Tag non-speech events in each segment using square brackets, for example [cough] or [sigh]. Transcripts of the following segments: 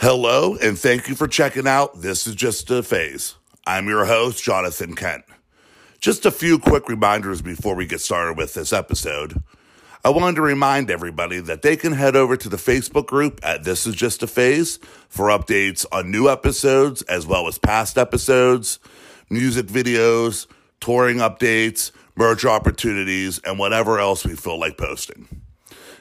Hello, and thank you for checking out This is Just a Phase. I'm your host, Jonathan Kent. Just a few quick reminders before we get started with this episode. I wanted to remind everybody that they can head over to the Facebook group at This Is Just a Phase for updates on new episodes as well as past episodes, music videos, touring updates, merch opportunities, and whatever else we feel like posting.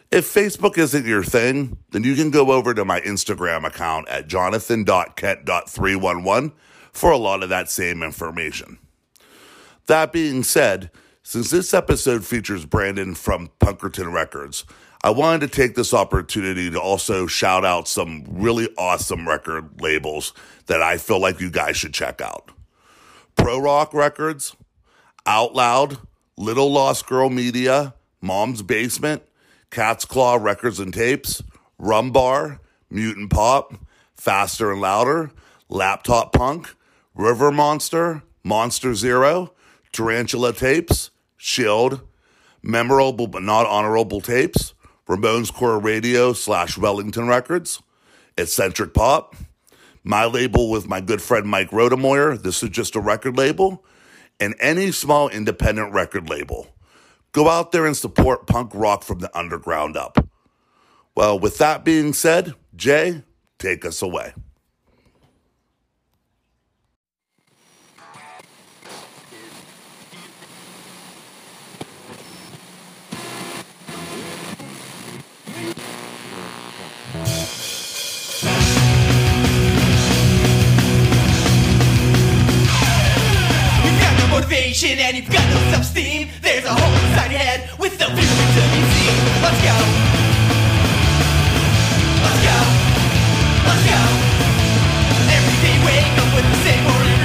If Facebook isn't your thing, then you can go over to my Instagram account at jonathan.kent.311 for a lot of that same information. That being said, since this episode features Brandon from Punkerton Records, I wanted to take this opportunity to also shout out some really awesome record labels that I feel like you guys should check out. Pro Rock Records, Out Loud, Little Lost Girl Media, Mom's Basement, Cat's Claw Records and Tapes, Rum Bar, Mutant Pop, Faster and Louder, Laptop Punk, River Monster, Monster Zero, Tarantula Tapes, Shield, Memorable but Not Honorable Tapes, Ramones Core Radio slash Wellington Records, Eccentric Pop, my label with my good friend Mike Rodemoyer, this is just a record label, and any small independent record label. Go out there and support punk rock from the underground up. Well, with that being said, Jay, take us away. Motivation and you've got no self-esteem. There's a hole inside your head with no feeling to be seen. Let's go. Let's go. Let's go. Every day wake up with the same morning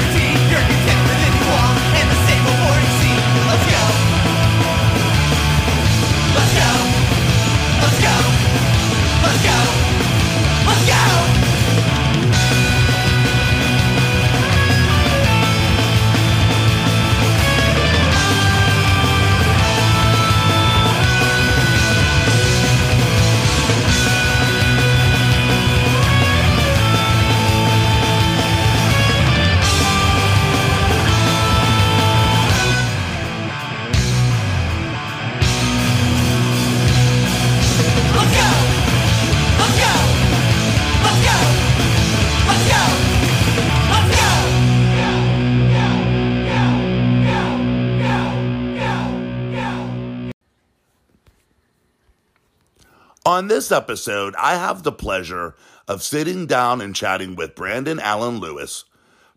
On this episode, I have the pleasure of sitting down and chatting with Brandon Alan Lewis,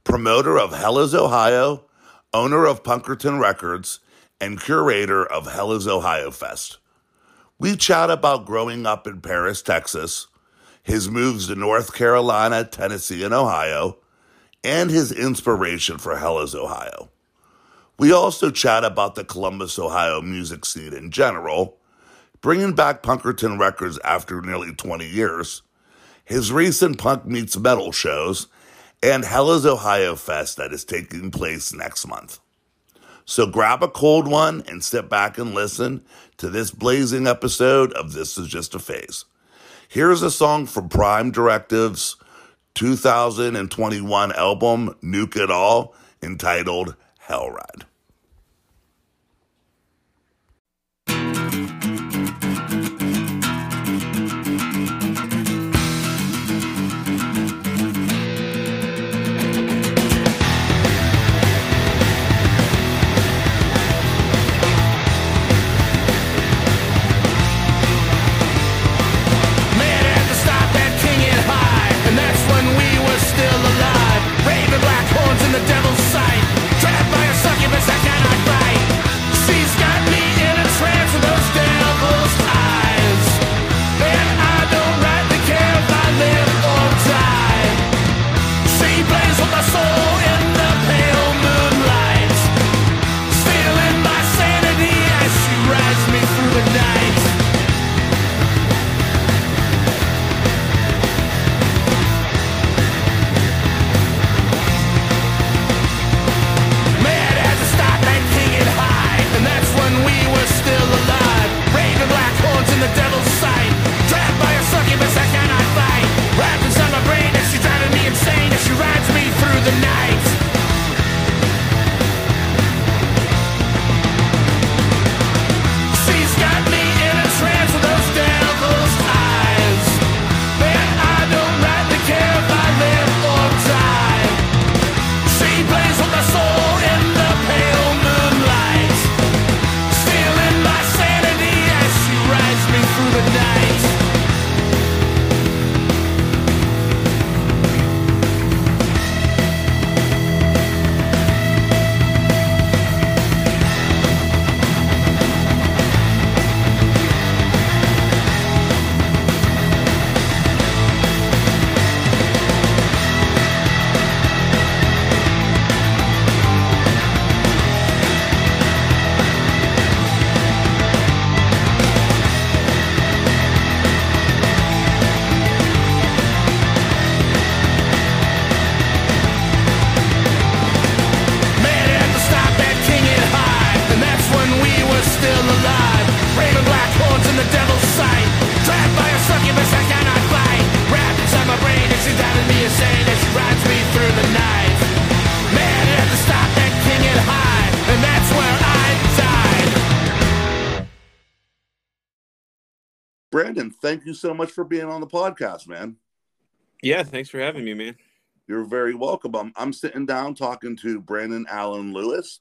promoter of Hell is, Ohio, owner of Punkerton Records, and curator of Hell is Ohio Fest. We chat about growing up in Paris, Texas, his moves to North Carolina, Tennessee, and Ohio, and his inspiration for Hell is, Ohio. We also chat about the Columbus, Ohio music scene in general, bringing back Punkerton Records after nearly 20 years, his recent Punk Meets Metal shows, and Hell is Ohio Fest that is taking place next month. So grab a cold one and sit back and listen to this blazing episode of This Is Just a Phase. Here's a song from Prime Directives 2021 album, Nuke It All, entitled Hell Ride. in the devil's side. Thank you so much for being on the podcast, man. Yeah, thanks for having me, man. You're very welcome. I'm, I'm sitting down talking to Brandon Alan Lewis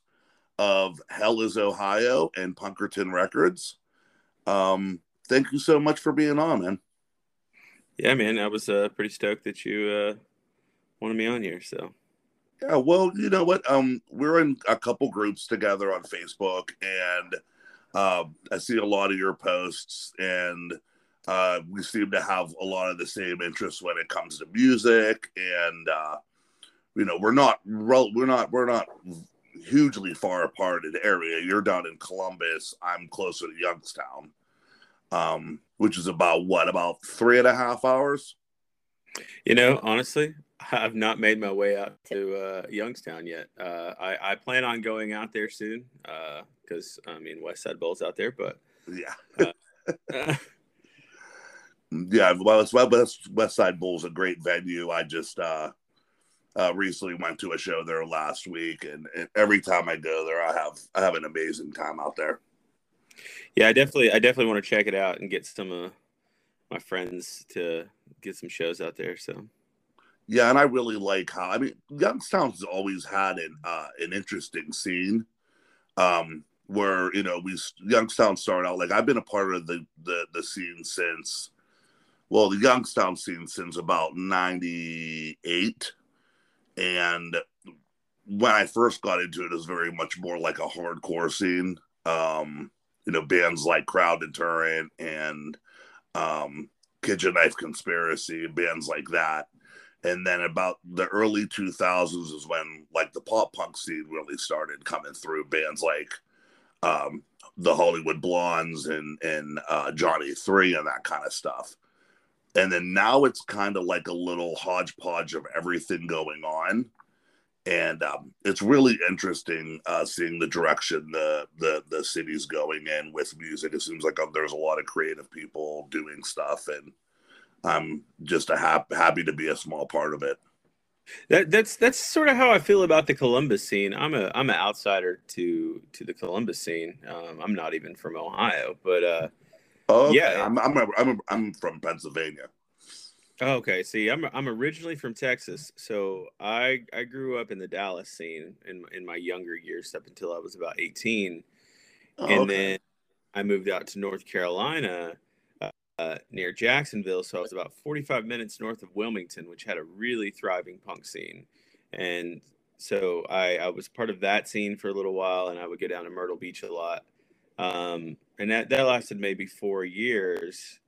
of Hell is Ohio and Punkerton Records. Um, thank you so much for being on, man. Yeah, man, I was uh, pretty stoked that you uh, wanted me on here. So Yeah, well, you know what? Um, we're in a couple groups together on Facebook, and uh, I see a lot of your posts, and uh, we seem to have a lot of the same interests when it comes to music, and uh, you know, we're not we're not we're not hugely far apart in area. You're down in Columbus. I'm closer to Youngstown, um, which is about what about three and a half hours. you know, honestly, I've not made my way out to uh, Youngstown yet. Uh, I, I plan on going out there soon because I mean West Side Bowl's out there, but Yeah. [laughs] [laughs] uh, Yeah, well, it's well, West, West Side Bowl's a great venue. I just uh, uh, recently went to a show there last week, and, and every time I go there, I have I have an amazing time out there. yeah, I definitely I definitely want to check it out and get some of my friends to get some shows out there. So Yeah, and I really like how I mean Youngstown's always had an uh, an interesting scene, um, where you know we Youngstown started out like I've been a part of the the the scene since, well, the Youngstown scene since about '98, and when I first got into it, it was very much more like a hardcore scene. Um, you know, bands like Crowd Deterrent and um, Kitchen Knife Conspiracy, bands like that. And then about the early 2000s is when like the pop punk scene really started coming through. Bands like um the hollywood blondes and and uh johnny three and that kind of stuff and then now it's kind of like a little hodgepodge of everything going on and um, it's really interesting uh, seeing the direction the, the the city's going in with music. It seems like uh, there's a lot of creative people doing stuff, and I'm just a hap- happy to be a small part of it. that that's that's sort of how I feel about the Columbus scene. I'm a I'm an outsider to to the Columbus scene. Um, I'm not even from Ohio, but uh, Oh, okay. Yeah. I'm I'm I'm I'm from Pennsylvania. Oh, Okay, see, I'm I'm originally from Texas, so I I grew up in the Dallas scene in in my younger years up until I was about 18, Oh, and okay. then I moved out to North Carolina, uh, uh, near Jacksonville, so I was about 45 minutes north of Wilmington, which had a really thriving punk scene, and so I I was part of that scene for a little while, and I would go down to Myrtle Beach a lot, um, and that that lasted maybe four years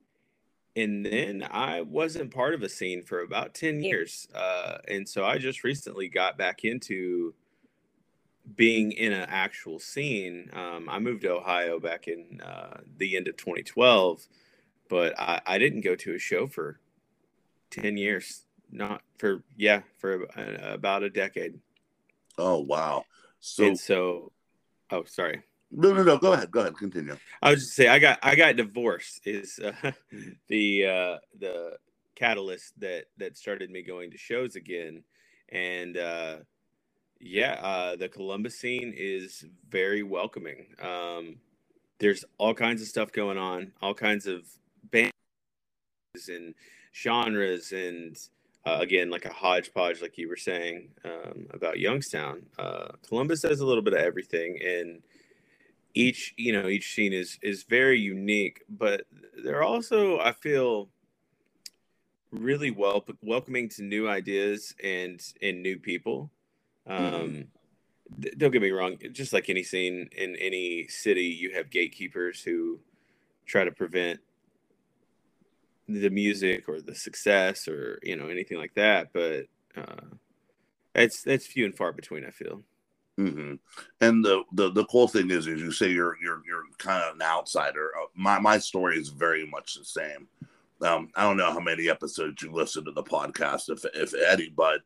and then I wasn't part of a scene for about 10 years. Uh, and so I just recently got back into being in an actual scene. Um, I moved to Ohio back in uh, the end of 2012, but I, I didn't go to a show for 10 years. Not for, yeah, for a, about a decade. Oh wow. So and so, oh, sorry. No no no. Go ahead. Go ahead. Continue. I was just say I got I got divorced is uh, [laughs] the uh, the catalyst that that started me going to shows again, and uh, yeah, uh, the Columbus scene is very welcoming. Um, there's all kinds of stuff going on, all kinds of bands and genres, and uh, again, like a hodgepodge, like you were saying um, about Youngstown. Uh, Columbus has a little bit of everything, and each you know each scene is is very unique but they're also i feel really wel- welcoming to new ideas and and new people. Um th- don't get me wrong just like any scene in any city you have gatekeepers who try to prevent the music or the success or you know anything like that but uh it's it's few and far between i feel hmm And the, the the cool thing is, is you say you're you're you're kind of an outsider. Uh, my my story is very much the same. Um, I don't know how many episodes you listen to the podcast, if if any, but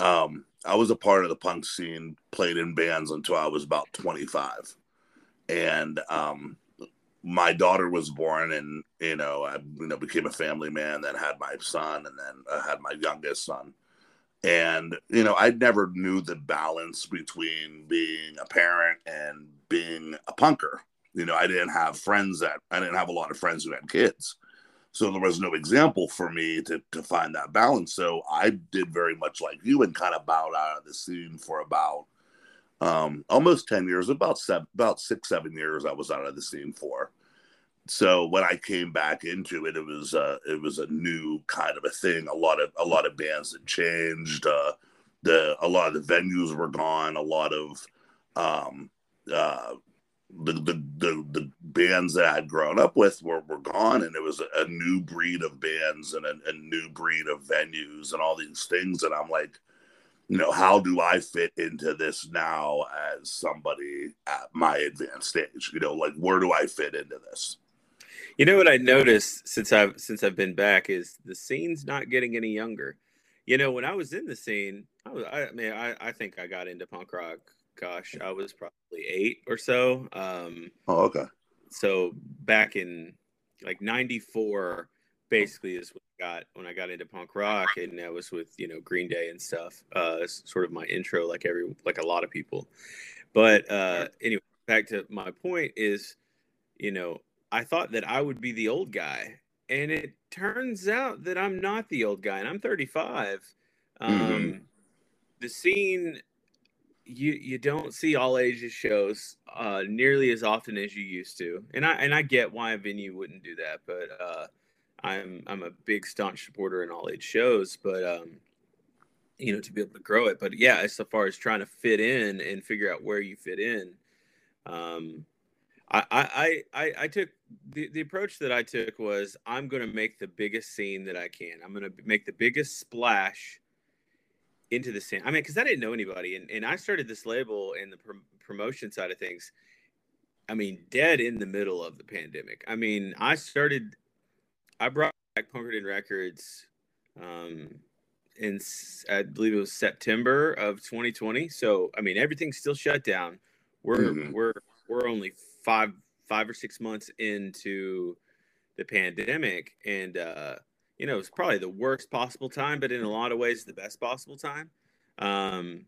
um, I was a part of the punk scene, played in bands until I was about 25, and um, my daughter was born, and you know I you know became a family man, then had my son, and then I had my youngest son and you know i never knew the balance between being a parent and being a punker You know, I didn't have friends that I didn't have a lot of friends who had kids. So there was no example for me to, to find that balance. So I did very much like you and kind of bowed out of the scene for about um, almost 10 years, about seven, about six, seven years I was out of the scene for. So when I came back into it, it was uh, it was a new kind of a thing. A lot of a lot of bands had changed. Uh, the a lot of the venues were gone. A lot of um, uh, the, the the the bands that I had grown up with were, were gone, and it was a, a new breed of bands and a, a, new breed of venues and all these things. And I'm like, you know, how do I fit into this now as somebody at my advanced stage? You know, like where do I fit into this? You know what I noticed since I've since I've been back is the scene's not getting any younger. You know, when I was in the scene, I was I, mean I, I think I got into punk rock gosh, I was probably eight or so. Um, oh, okay. So back in like '94, basically is when I got when I got into punk rock, and that was with you know Green Day and stuff. Uh, sort of my intro, like every like a lot of people. But uh, anyway, back to my point is, you know, I thought that I would be the old guy, and it turns out that I'm not the old guy, and I'm 35. Um, mm-hmm. The scene you you don't see all ages shows uh, nearly as often as you used to, and I and I get why a venue wouldn't do that, but uh, I'm I'm a big staunch supporter in all age shows, but um, you know to be able to grow it, but yeah, as far as trying to fit in and figure out where you fit in, um, I I I, I took the, the approach that I took was I'm going to make the biggest scene that I can. I'm going to make the biggest splash into the scene. I mean, because I didn't know anybody, and, and I started this label in the pr- promotion side of things. I mean, dead in the middle of the pandemic. I mean, I started, I brought back Punkerton Records, um, in I believe it was September of 2020. So I mean, everything's still shut down. We're mm-hmm. we're we're only five five or six months into the pandemic, and uh, you know, it's probably the worst possible time, but in a lot of ways, the best possible time. Um,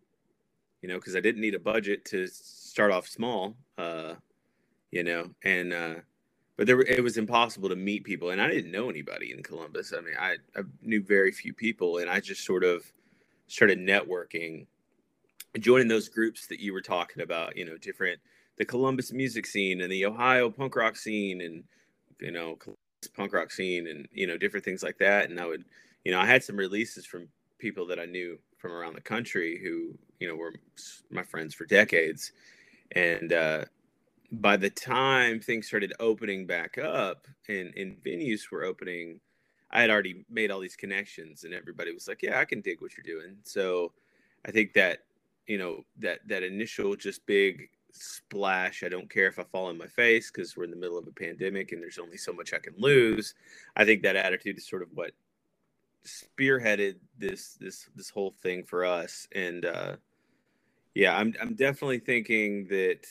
you know, because I didn't need a budget to start off small, uh, you know, and, uh, but there, it was impossible to meet people, and I didn't know anybody in Columbus. I mean, I, I knew very few people, and I just sort of started networking, joining those groups that you were talking about. You know, different the Columbus music scene and the Ohio punk rock scene, and you know, punk rock scene and you know different things like that. And i would you know i had some releases from people that i knew from around the country who you know were my friends for decades. And uh by the time things started opening back up and and venues were opening i had already made all these connections and everybody was like yeah i can dig what you're doing. So i think that you know that that initial just big splash. I don't care if I fall on my face because we're in the middle of a pandemic and there's only so much I can lose. I think that attitude is sort of what spearheaded this this this whole thing for us. And uh, yeah, I'm I'm definitely thinking that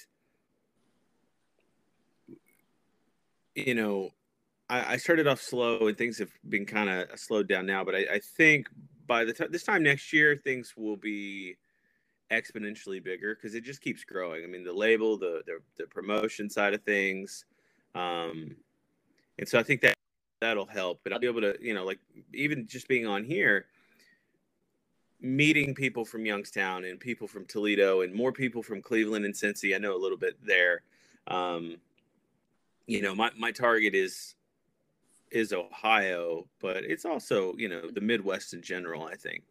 you know I, I started off slow and things have been kind of slowed down now, but I, I think by the time this time next year things will be exponentially bigger because it just keeps growing. I mean, the label, the the, the promotion side of things, um, and so I think that that'll help. But I'll be able to, you know, like even just being on here, meeting people from Youngstown and people from Toledo and more people from Cleveland and Cincy. I know a little bit there. Um, you know, my my target is is Ohio, but it's also you know the Midwest in general. I think.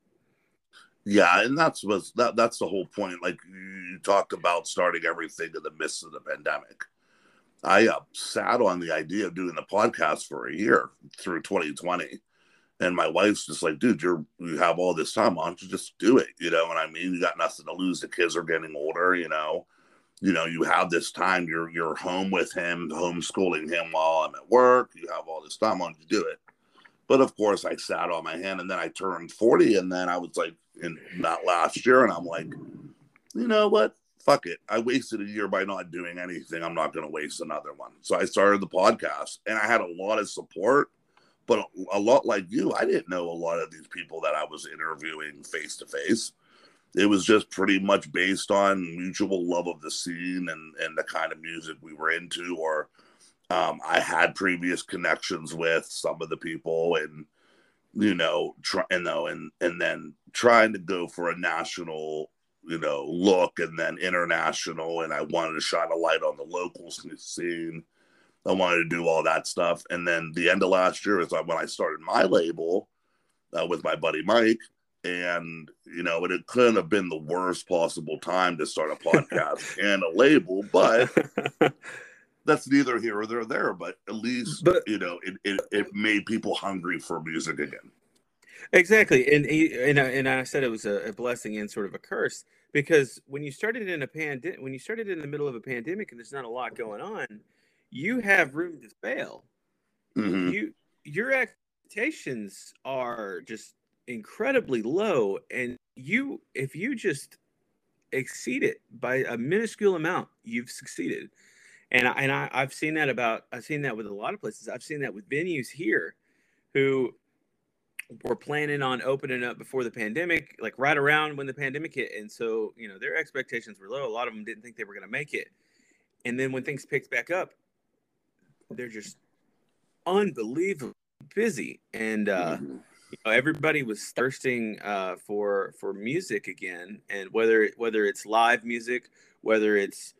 Yeah, and that's was that that's the whole point. Like you talked about starting everything in the midst of the pandemic. I uh, sat on the idea of doing the podcast for a year through 2020, and my wife's just like, "Dude, you're you have all this time. Why don't you just do it? You know what I mean? You got nothing to lose. The kids are getting older. You know, you know, you have this time. You're you're home with him, homeschooling him while I'm at work. You have all this time. Why don't you do it?" But of course, I sat on my hand, and then I turned 40, and then I was like, in not last year, and I'm like, you know what? Fuck it. I wasted a year by not doing anything. I'm not going to waste another one. So I started the podcast, and I had a lot of support, but a lot like you, I didn't know a lot of these people that I was interviewing face to face. it was just pretty much based on mutual love of the scene and and the kind of music we were into or um, I had previous connections with some of the people and you know try you know and and then trying to go for a national you know look and then international. And I wanted to shine a light on the local scene. I wanted to do all that stuff. And then the end of last year is when I started my label uh, with my buddy Mike. And you know, it couldn't have been the worst possible time to start a [laughs] podcast and a label, but [laughs] that's neither here or there. There, but at least But- you know, it, it it made people hungry for music again. Exactly, and he, and I, and I said it was a, a blessing and sort of a curse because when you started in a pandemic, when you started in the middle of a pandemic and there's not a lot going on, you have room to fail. Mhm. You your expectations are just incredibly low, and you if you just exceed it by a minuscule amount, you've succeeded. And I, and I, I've seen that about I've seen that with a lot of places. I've seen that with venues here, who were planning on opening up before the pandemic, like right around when the pandemic hit. And so, you know, their expectations were low. A lot of them didn't think they were going to make it. And then when things picked back up, they're just unbelievably busy. And uh, Mhm. you know, everybody was thirsting uh, for for music again. And whether whether it's live music, whether it's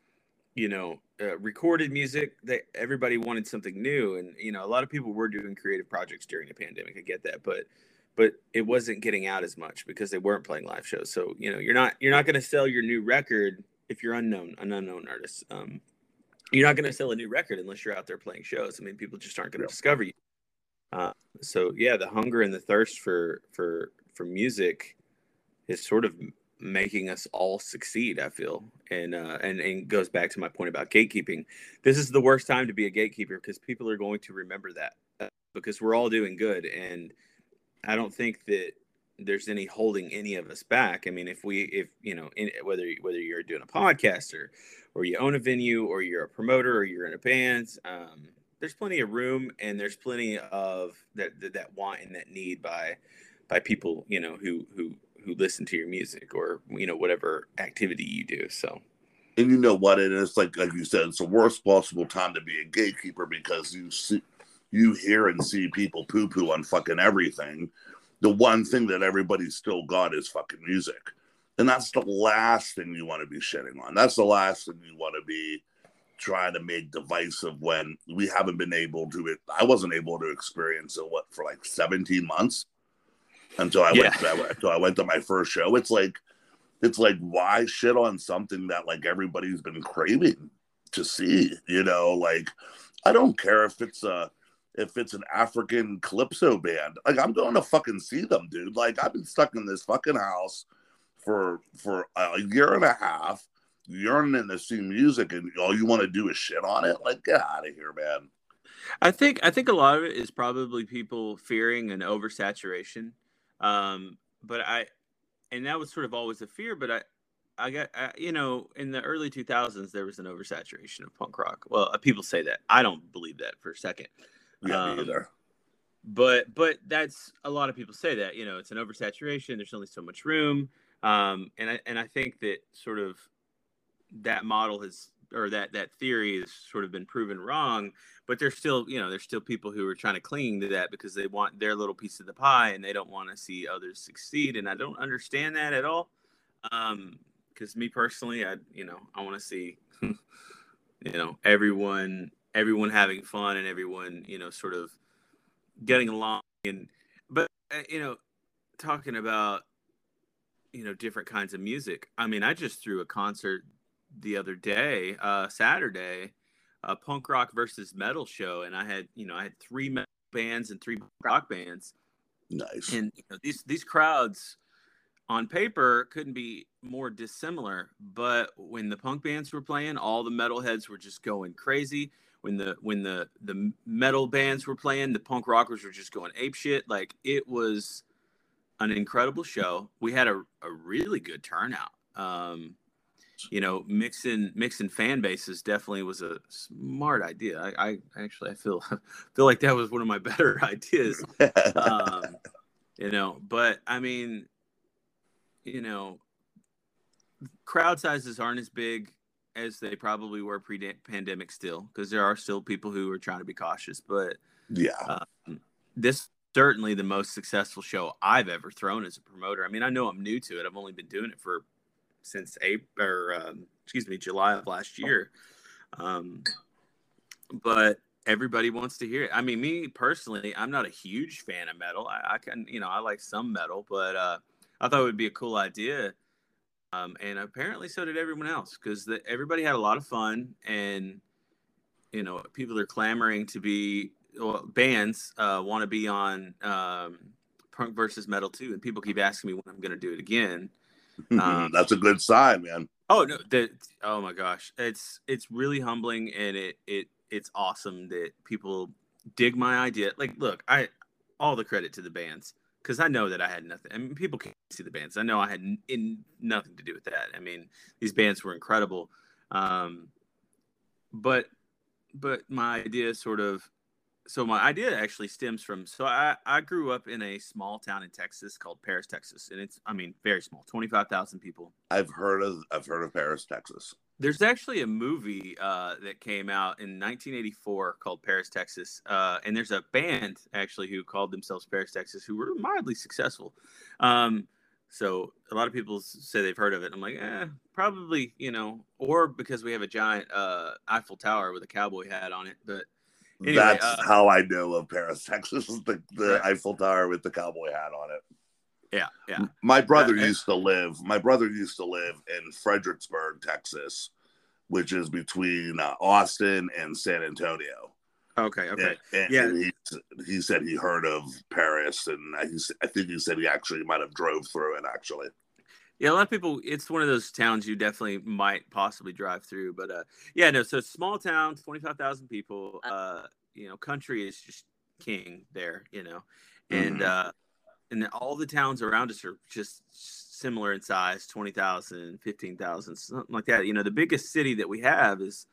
you know uh, recorded music, that everybody wanted something new. And you know, a lot of people were doing creative projects during the pandemic. I get that, but but it wasn't getting out as much because they weren't playing live shows. So you know, you're not you're not going to sell your new record if you're unknown, an unknown artist. Um, you're not going to sell a new record unless you're out there playing shows. I mean, people just aren't going to Yeah. discover you. Uh, so yeah, the hunger and the thirst for for for music is sort of making us all succeed. I feel, and uh, and and goes back to my point about gatekeeping. This is the worst time to be a gatekeeper because people are going to remember that uh, because we're all doing good, and I don't think that there's any holding any of us back. I mean, if we, if you know, in, whether whether you're doing a podcast or or you own a venue or you're a promoter or you're in a band, um, there's plenty of room and there's plenty of that that, that want and that need by by people you know who who who listen to your music or you know whatever activity you do. So And you know what? It is like like you said, it's the worst possible time to be a gatekeeper because you see, you hear and see people poo poo on fucking everything. The one thing that everybody's still got is fucking music, and that's the last thing you want to be shitting on. That's the last thing you want to be trying to make divisive when we haven't been able to. I wasn't able to experience it what for like seventeen months until I Yeah. went until I went to my first show. It's like it's like why shit on something that like everybody's been craving to see you know like i don't care if it's a if it's an african calypso band like i'm going to fucking see them dude like i've been stuck in this fucking house for for a year and a half yearning to see music and all you want to do is shit on it like get out of here man I think I think a lot of it is probably people fearing an oversaturation. Um, but I, and that was sort of always a fear. But I, I got I, you know in the early 2000s there was an oversaturation of punk rock. Well, uh, people say that. I don't believe that for a second. yeah Um, me either but but that's a lot of people say that you know it's an oversaturation there's only so much room um and i and i think that sort of that model has or that that theory has sort of been proven wrong but there's still you know there's still people who are trying to cling to that because they want their little piece of the pie and they don't want to see others succeed and i don't understand that at all um because me personally i you know i want to see [laughs] you know everyone everyone having fun and everyone you know sort of getting along and but uh, you know talking about you know different kinds of music i mean i just threw a concert the other day uh saturday a punk rock versus metal show and i had you know i had three metal bands and three rock bands. Nice. And you know, these these crowds on paper couldn't be more dissimilar but when the punk bands were playing all the metalheads were just going crazy. When the when the the metal bands were playing the punk rockers were just going ape shit. Like it was an incredible show. We had a, a really good turnout. Um you know mixing mixing fan bases definitely was a smart idea i, I actually i feel [laughs] feel like that was one of my [laughs] better ideas um, you know but i mean you know crowd sizes aren't as big as they probably were pre-pandemic still because there are still people who are trying to be cautious but Yeah. um, this certainly the most successful show I've ever thrown as a promoter. I mean, I know I'm new to it. I've only been doing it for since April or um, excuse me, July of last year. Um, but everybody wants to hear it. I mean, me personally, I'm not a huge fan of metal. I, I can, you know, I like some metal, but uh, I thought it would be a cool idea. Um, and apparently, so did everyone else because everybody had a lot of fun, and you know, people are clamoring to be well, bands uh, want to be on um, Punk versus Metal too, and people keep asking me when I'm going to do it again. Um, [laughs] That's a good sign, man. Oh no! That oh my gosh, it's it's really humbling, and it it it's awesome that people dig my idea. Like, look, I all the credit to the bands because I know that I had nothing. I mean, people can't see the bands. I know I had n- in, nothing to do with that. I mean, these bands were incredible, um, but but my idea sort of so my idea actually stems from so I, I grew up in a small town in Texas called Paris, Texas, and it's I mean very small, twenty five thousand people. I've heard of I've heard of Paris, Texas. There's actually a movie uh, that came out in 1984 called Paris, Texas, uh, and there's a band actually who called themselves Paris, Texas, who were mildly successful. Um, so a lot of people say they've heard of it. I'm like, eh, probably, you know, or because we have a giant uh, Eiffel Tower with a cowboy hat on it. But Anyway, That's uh, how I know of Paris, [laughs] Texas. The, the Yeah. Eiffel Tower with the cowboy hat on it. yeah, yeah, My brother Uh, and- used to live. My brother used to live in Fredericksburg, Texas, which is between uh, Austin and San Antonio. okay, okay. And, and Yeah. he, he said he heard of Paris, and I, he, I think he said he actually might have drove through it. Actually, Yeah, a lot of people. It's one of those towns you definitely might possibly drive through, but uh, yeah, no. So small town, twenty five thousand people. Uh, you know, country is just king there. You know, and Mhm. uh, and then all the towns around us are just similar in size 20,000, 15,000, something like that. You know, the biggest city that we have is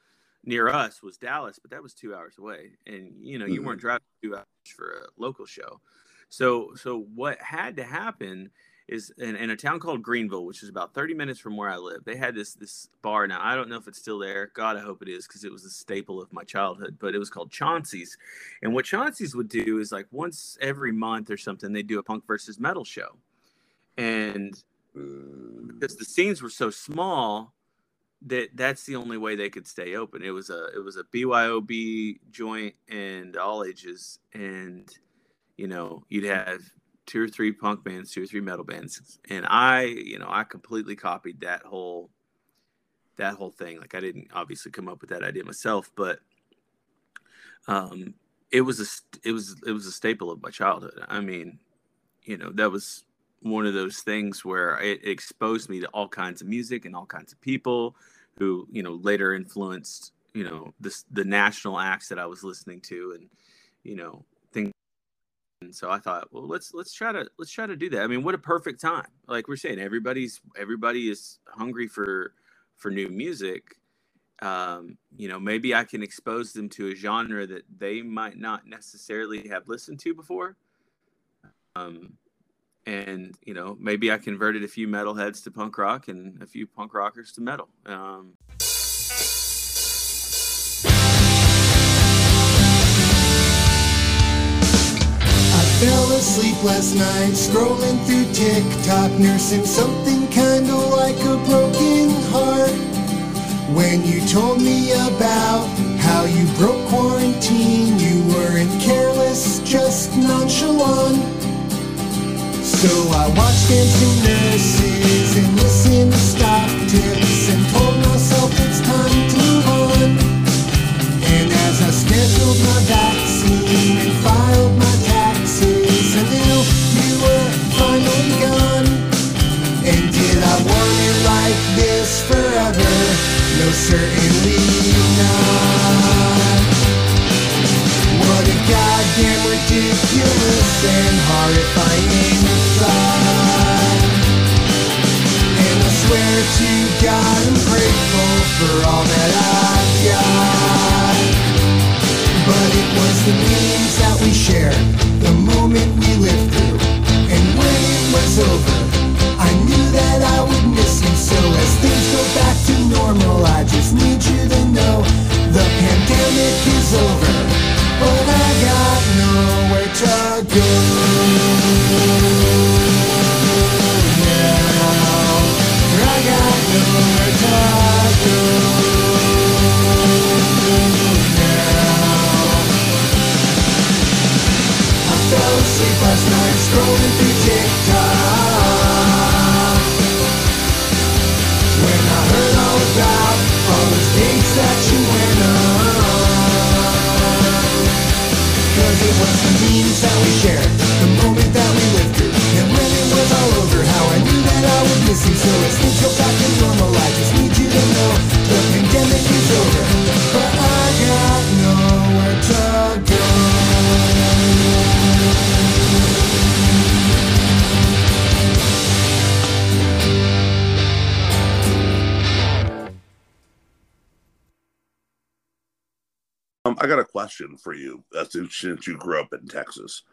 near us was Dallas, but that was two hours away, and you know, you Mhm. weren't driving two hours for a local show. So, so what had to happen is in, in a town called Greenville, which is about 30 minutes from where I live. They had this this bar. Now I don't know if it's still there. God, I hope it is because it was a staple of my childhood. But it was called Chauncey's, and what Chauncey's would do is like once every month or something, they do a punk versus metal show, and because the scenes were so small that that's the only way they could stay open. It was a it was a BYOB joint and all ages, and you know you'd have two or three punk bands, two or three metal bands, and I you know I completely copied that whole that whole thing. Like I didn't obviously come up with that idea myself, but um, it was a it was it was a staple of my childhood. I mean, you know that was one of those things where it exposed me to all kinds of music and all kinds of people who you know later influenced you know this the national acts that I was listening to and you know things and so I thought well let's let's try to let's try to do that. I mean what a perfect time. Like we're saying everybody's everybody is hungry for for new music. Um, you know maybe I can expose them to a genre that they might not necessarily have listened to before. Um, and you know maybe I converted a few metalheads to punk rock and a few punk rockers to metal. Um, fell asleep last night scrolling through TikTok, nursing something kinda like a broken heart. When you told me about how you broke quarantine, you weren't careless, just nonchalant. So I watched Dancing Nurses and listened to stock tips and told myself it's time to move on. And as I scheduled my vaccine and filed my this forever? No, certainly not. What a goddamn ridiculous and horrifying thought. And I swear to God I'm grateful for all that I've got. But it was the memes that we shared, the moment we lived was over I knew that I would miss you So as things go back to normal I just need you to know The pandemic is over. But I got nowhere to go. Now I got nowhere to go. Now I fell asleep last night scrolling through TikTok we shared, the moment that we lived through. And when it was all over, how I knew that I would miss you. So it's go back to normal. I just need you to know question for you. uh, Since, you grew up in Texas,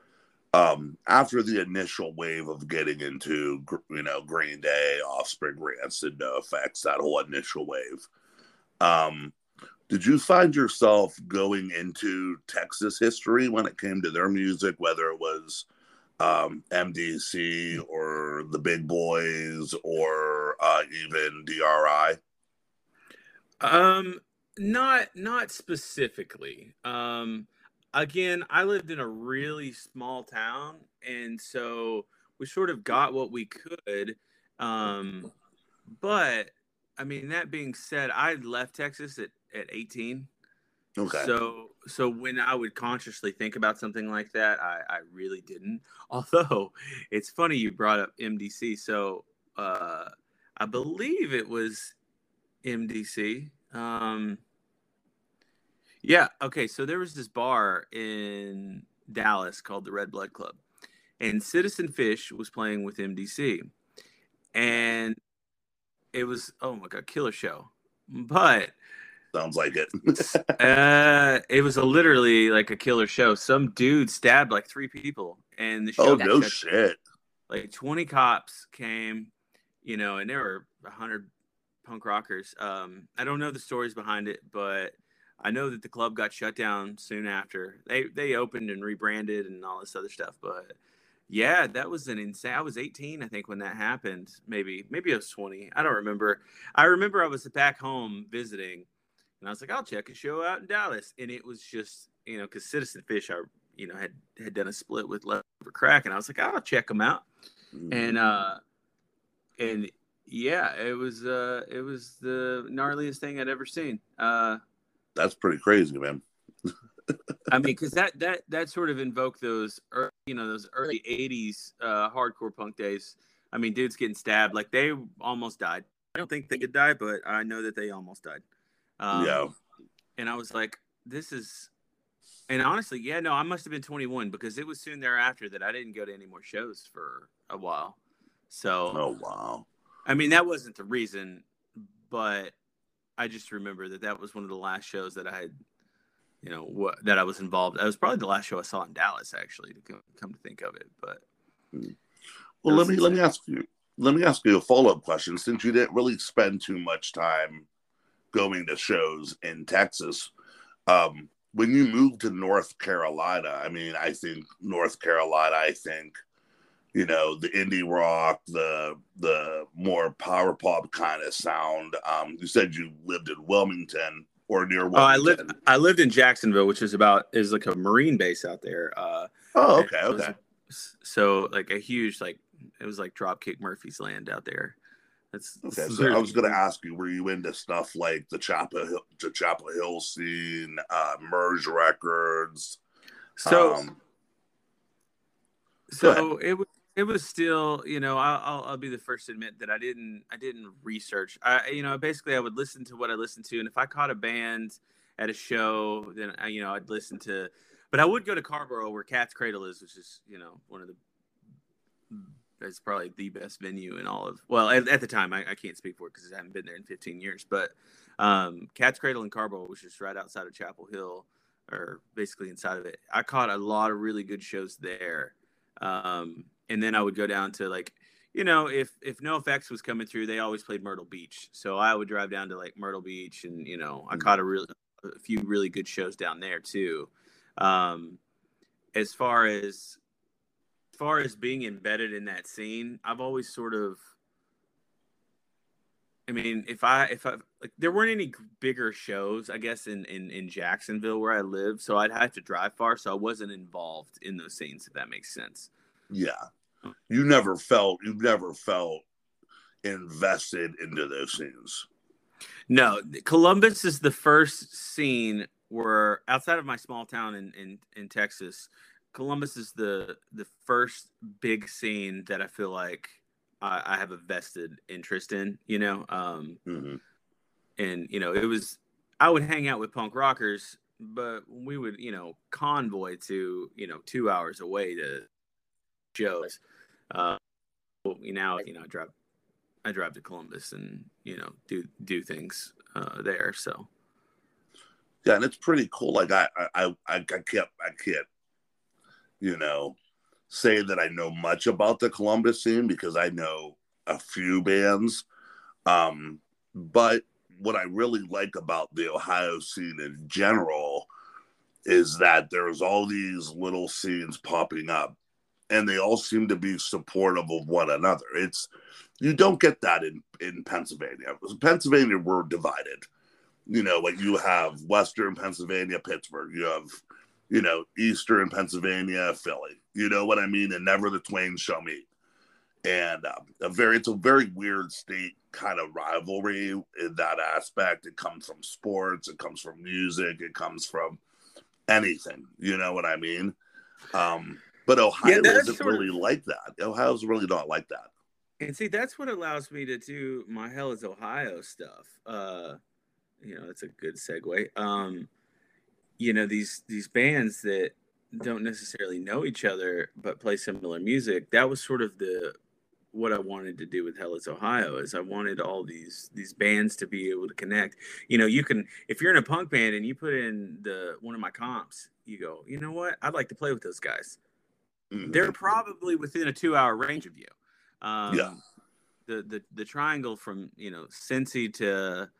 um, after the initial wave of getting into, you know, Green Day, Offspring, Rancid, NOFX, that whole initial wave, um, did you find yourself going into Texas history when it came to their music, whether it was um, MDC or the Big Boys or uh, even DRI? Um, not not specifically. Um, again, I lived in a really small town, and so we sort of got what we could. Um, but I mean, that being said, I left Texas at at eighteen. Okay. So so when I would consciously think about something like that, I, I really didn't. [laughs] Although it's funny you brought up MDC. So uh I believe it was MDC. Um yeah, okay. So there was this bar in Dallas called the Red Blood Club. And Citizen Fish was playing with MDC. And it was oh my god, killer show. But Sounds like it. [laughs] uh, it was a literally like a killer show. Some dude stabbed like three people, and the show oh, no shut- shit. like twenty cops came, you know, and there were a hundred punk rockers. Um, I don't know the stories behind it, but I know that the club got shut down soon after. They they opened and rebranded and all this other stuff, but. Yeah, that was an insane. I was 18, I think, when that happened. Maybe, maybe I was 20. I don't remember. I remember I was back home visiting, and I was like, I'll check a show out in Dallas. And it was just, you know, because Citizen Fish, I, you know, had had done a split with Leftover Crack, and I was like, I'll check them out. And uh, and yeah, it was uh, it was the gnarliest thing I'd ever seen. Uh, That's pretty crazy, man. I mean, because that that that sort of invoked those, ear you know, those early '80s uh, hardcore punk days. I mean, dudes getting stabbed, like they almost died. I don't think they could die, but I know that they almost died. Um, yeah. and I was like, this is, and honestly, yeah, no, I must have been 21 because it was soon thereafter that I didn't go to any more shows for a while. So, Oh, wow. I mean, that wasn't the reason, but I just remember that that was one of the last shows that I had, you know, what that I was involved. That was probably the last show I saw in Dallas, actually, to come, come to think of it. But Well, let me let me ask you let me ask you a follow up question. Since you didn't really spend too much time going to shows in Texas, um, when you moved to North Carolina, I mean, I think North Carolina, I think, you know, the indie rock, the the more power pop kind of sound. Um, you said you lived in Wilmington or near Wilmington. oh, I lived I lived in Jacksonville, which is about is like a Marine base out there. Uh, Oh, okay, was- okay. So like a huge like it was like Dropkick Murphy's Land out there. That's Okay, that's so I was going to ask you, were you into stuff like the Chapel Hill, the Chapel Hill scene, uh, Merge Records? So um, so it was it was still you know I'll, I'll be the first to admit that I didn't I didn't research. I you know basically I would listen to what I listened to, and if I caught a band at a show, then I, you know I'd listen to. But I would go to Carrboro where Cat's Cradle is, which is you know one of the it's probably the best venue in all of well at, at the time I, I can't speak for it because I haven't been there in 15 years but um Cat's Cradle in Carrboro which is right outside of Chapel Hill or basically inside of it I caught a lot of really good shows there um and then I would go down to like you know if if NOFX was coming through they always played Myrtle Beach. So I would drive down to like Myrtle Beach and you know I caught a really a few really good shows down there too. Um as far as as far as being embedded in that scene, I've always sort of I mean, if I if I like there weren't any bigger shows, I guess in in in Jacksonville where I live, so I'd have to drive far, so I wasn't involved in those scenes if that makes sense. yeah, you never felt you never felt invested into those scenes. No, Columbus is the first scene where outside of my small town in in, in Texas, Columbus is the the first big scene that I feel like I, I have a vested interest in. You know, um, hmm and you know it was I would hang out with punk rockers, but we would you know convoy to you know two hours away to shows. Uh, know, you know, I drive, I drive to Columbus and you know do do things uh, there. So Yeah, and it's pretty cool. Like I, I, I, I can't, I can't, you know, say that I know much about the Columbus scene because I know a few bands. Um, but what I really like about the Ohio scene in general is that there's all these little scenes popping up, and they all seem to be supportive of one another. It's you don't get that in in Pennsylvania. Pennsylvania, we're divided you know, like you have Western Pennsylvania, Pittsburgh, you have, you know, Eastern Pennsylvania, Philly. You know what I mean? And never the twain shall meet. And uh, a very, it's a very weird state kind of rivalry in that aspect. It comes from sports, it comes from music, it comes from anything. You know what I mean? Um, but Ohio that's isn't sort of- really like that. Ohio's really not like that. and see that's what allows me to do my hell is Ohio stuff. Uh, you know, that's a good segue. Um, you know these these bands that don't necessarily know each other but play similar music. That was sort of the what I wanted to do with Hell is Ohio is I wanted all these these bands to be able to connect. You know, you can if you're in a punk band and you put in the one of my comps, you go, you know what? I'd like to play with those guys. Mhm. They're probably within a two hour range of you. Um, Yeah. The, the the triangle from you know Cincy to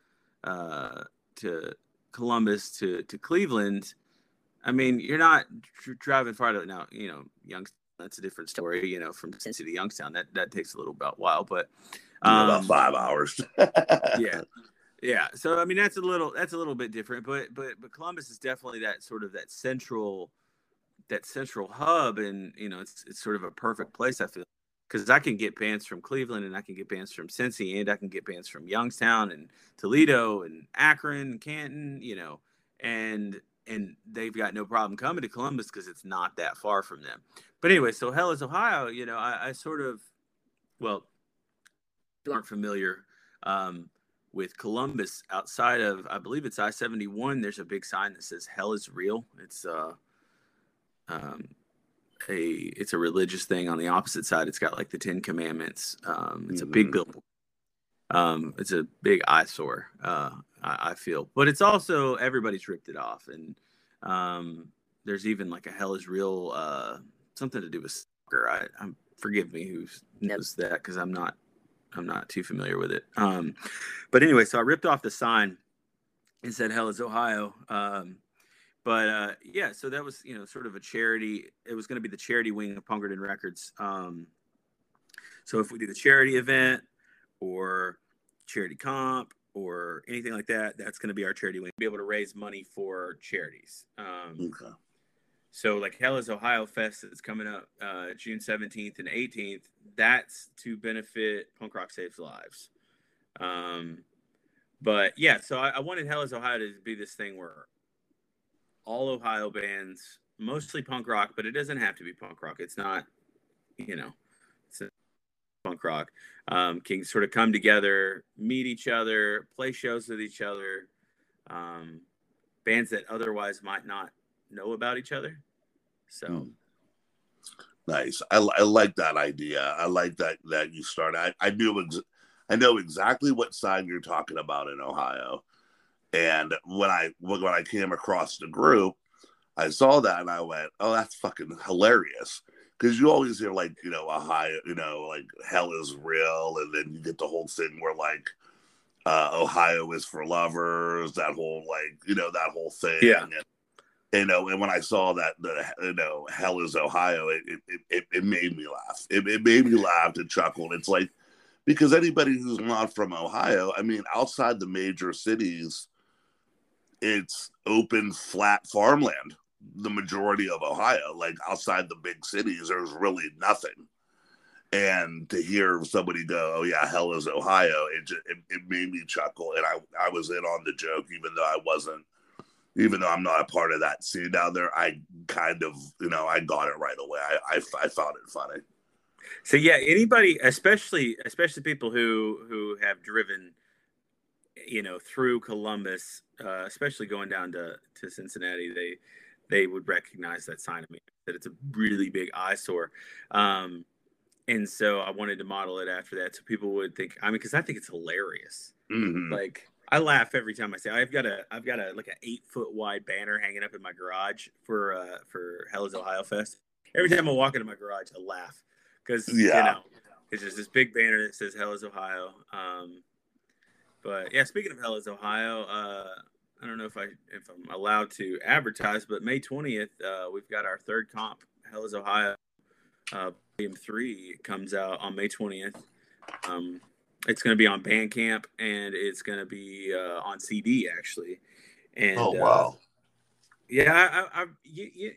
uh, to Columbus to to Cleveland. I mean, you're not dr- driving far to now. You know, Youngstown. That's a different story. You know, from Cincy to Youngstown, that that takes a little about while, but about um, five hours. [laughs] yeah yeah so i mean that's a little that's a little bit different but but but columbus is definitely that sort of that central that central hub and you know it's it's sort of a perfect place i feel because i can get bands from cleveland and i can get bands from cincy and i can get bands from youngstown and toledo and akron canton you know and and they've got no problem coming to columbus because it's not that far from them but anyway so hell is ohio you know i, I sort of well aren't familiar um, with Columbus outside of I believe it's I seventy one. There's a big sign that says "Hell is real." It's uh, um, a it's a religious thing. On the opposite side, it's got like the Ten Commandments. Um, it's a big Mhm. billboard. Um, it's a big eyesore. Uh, I, I feel, but it's also everybody's ripped it off, and um, there's even like a "Hell is real" uh, something to do with soccer. I, I'm forgive me who knows that because I'm not I'm not too familiar with it. Um, but anyway, so I ripped off the sign and said "Hell is Ohio." Um, but uh, yeah, so that was you know sort of a charity. It was going to be the charity wing of Punkerton Records. Um, so if we do the charity event or charity comp or anything like that, that's going to be our charity wing. Be able to raise money for charities. Um, okay. so like Hell is Ohio Fest that's coming up uh, June 17th and 18th. That's to benefit Punk Rock Saves Lives. Um, but yeah, so I, I wanted Hell is Ohio to be this thing where all Ohio bands, mostly punk rock, but it doesn't have to be punk rock. It's not, you know, it's punk rock. Um, can sort of come together, meet each other, play shows with each other. Um, bands that otherwise might not know about each other. So Hmm. Nice. I, I like that idea. I like that that you start. I, I knew ex- I know exactly what side you're talking about in Ohio. And when I when I came across the group, I saw that and I went, "Oh, that's fucking hilarious." Because you always hear like you know Ohio, you know like hell is real, and then you get the whole thing where like uh, Ohio is for lovers, that whole like you know that whole thing. Yeah. And, you know, and when I saw that the you know hell is Ohio, it it, it, it made me laugh. It, it made me laugh and chuckle. And it's like because anybody who's not from Ohio, I mean, outside the major cities, it's open flat farmland. The majority of Ohio, like outside the big cities, there's really nothing. And to hear somebody go, "Oh yeah, hell is Ohio," it just, it, it made me chuckle, and I I was in on the joke, even though I wasn't even though I'm not a part of that scene down there, I kind of, you know, I got it right away. I, I, I found it funny. So yeah, anybody, especially especially people who who have driven, you know, through Columbus, uh, especially going down to to Cincinnati, they they would recognize that sign of me that it's a really big eyesore. Um, and so I wanted to model it after that, so people would think. I mean, because I think it's hilarious. Mhm. Like I laugh every time I say I've got a I've got a like an eight foot wide banner hanging up in my garage for uh for Hell's Ohio Fest. Every time I walk into my garage, I laugh because you Yeah. know it's just this big banner that says Hell is Ohio. Um, but yeah, speaking of Hell is Ohio, uh, I don't know if I if I'm allowed to advertise, but May twentieth, uh, we've got our third comp Hell is Ohio. Uh, volume three comes out on May twentieth. Um, it's going to be on Bandcamp and it's going to be uh, on CD actually. And oh uh, wow. yeah, I, I, I, you, you,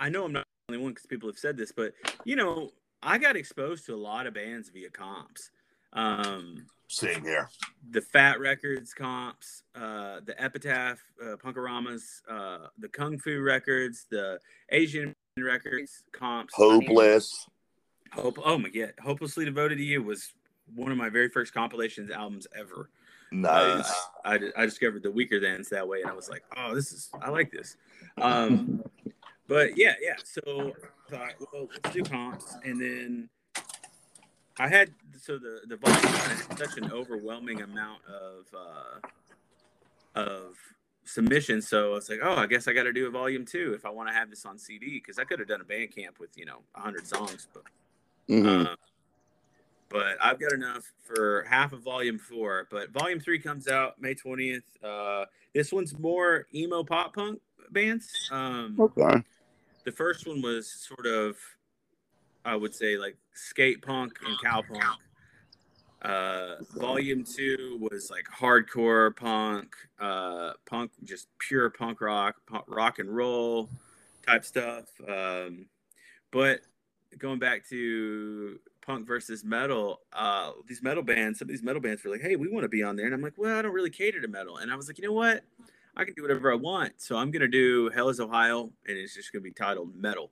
I know I'm not the only one because people have said this, but you know, I got exposed to a lot of bands via comps. Um, Same here. the Fat Records comps, uh, the Epitaph, uh, Punk-O-Ramas, uh, the Kung Fu Records, the Asian Records comps. Hopeless. Hope. Oh my god, Hopelessly Devoted to You was one of my very first compilations albums ever. Nice. Uh, I, I discovered the Weakerthans that way, and I was like, oh, this is I like this. Um, [laughs] but yeah, yeah. So I thought, well, let's do comps, and then I had so the the volume had such an overwhelming amount of uh, of submissions. So I was like, oh, I guess I got to do a volume two if I want to have this on CD because I could have done a Bandcamp with you know hundred songs, but Mhm. uh, but I've got enough for half of volume four. But volume three comes out May 20th. Uh, this one's more emo pop punk bands. Um, okay. the first one was sort of, I would say, like skate punk and cow punk. Uh, volume two was like hardcore punk, uh, punk, just pure punk rock, punk, rock and roll type stuff. Um, but going back to punk versus metal, uh, these metal bands, some of these metal bands were like, "Hey, we want to be on there," and I'm like, "Well, I don't really cater to metal," and I was like, "You know what? I can do whatever I want." So I'm gonna do Hell is Ohio, and it's just gonna be titled Metal.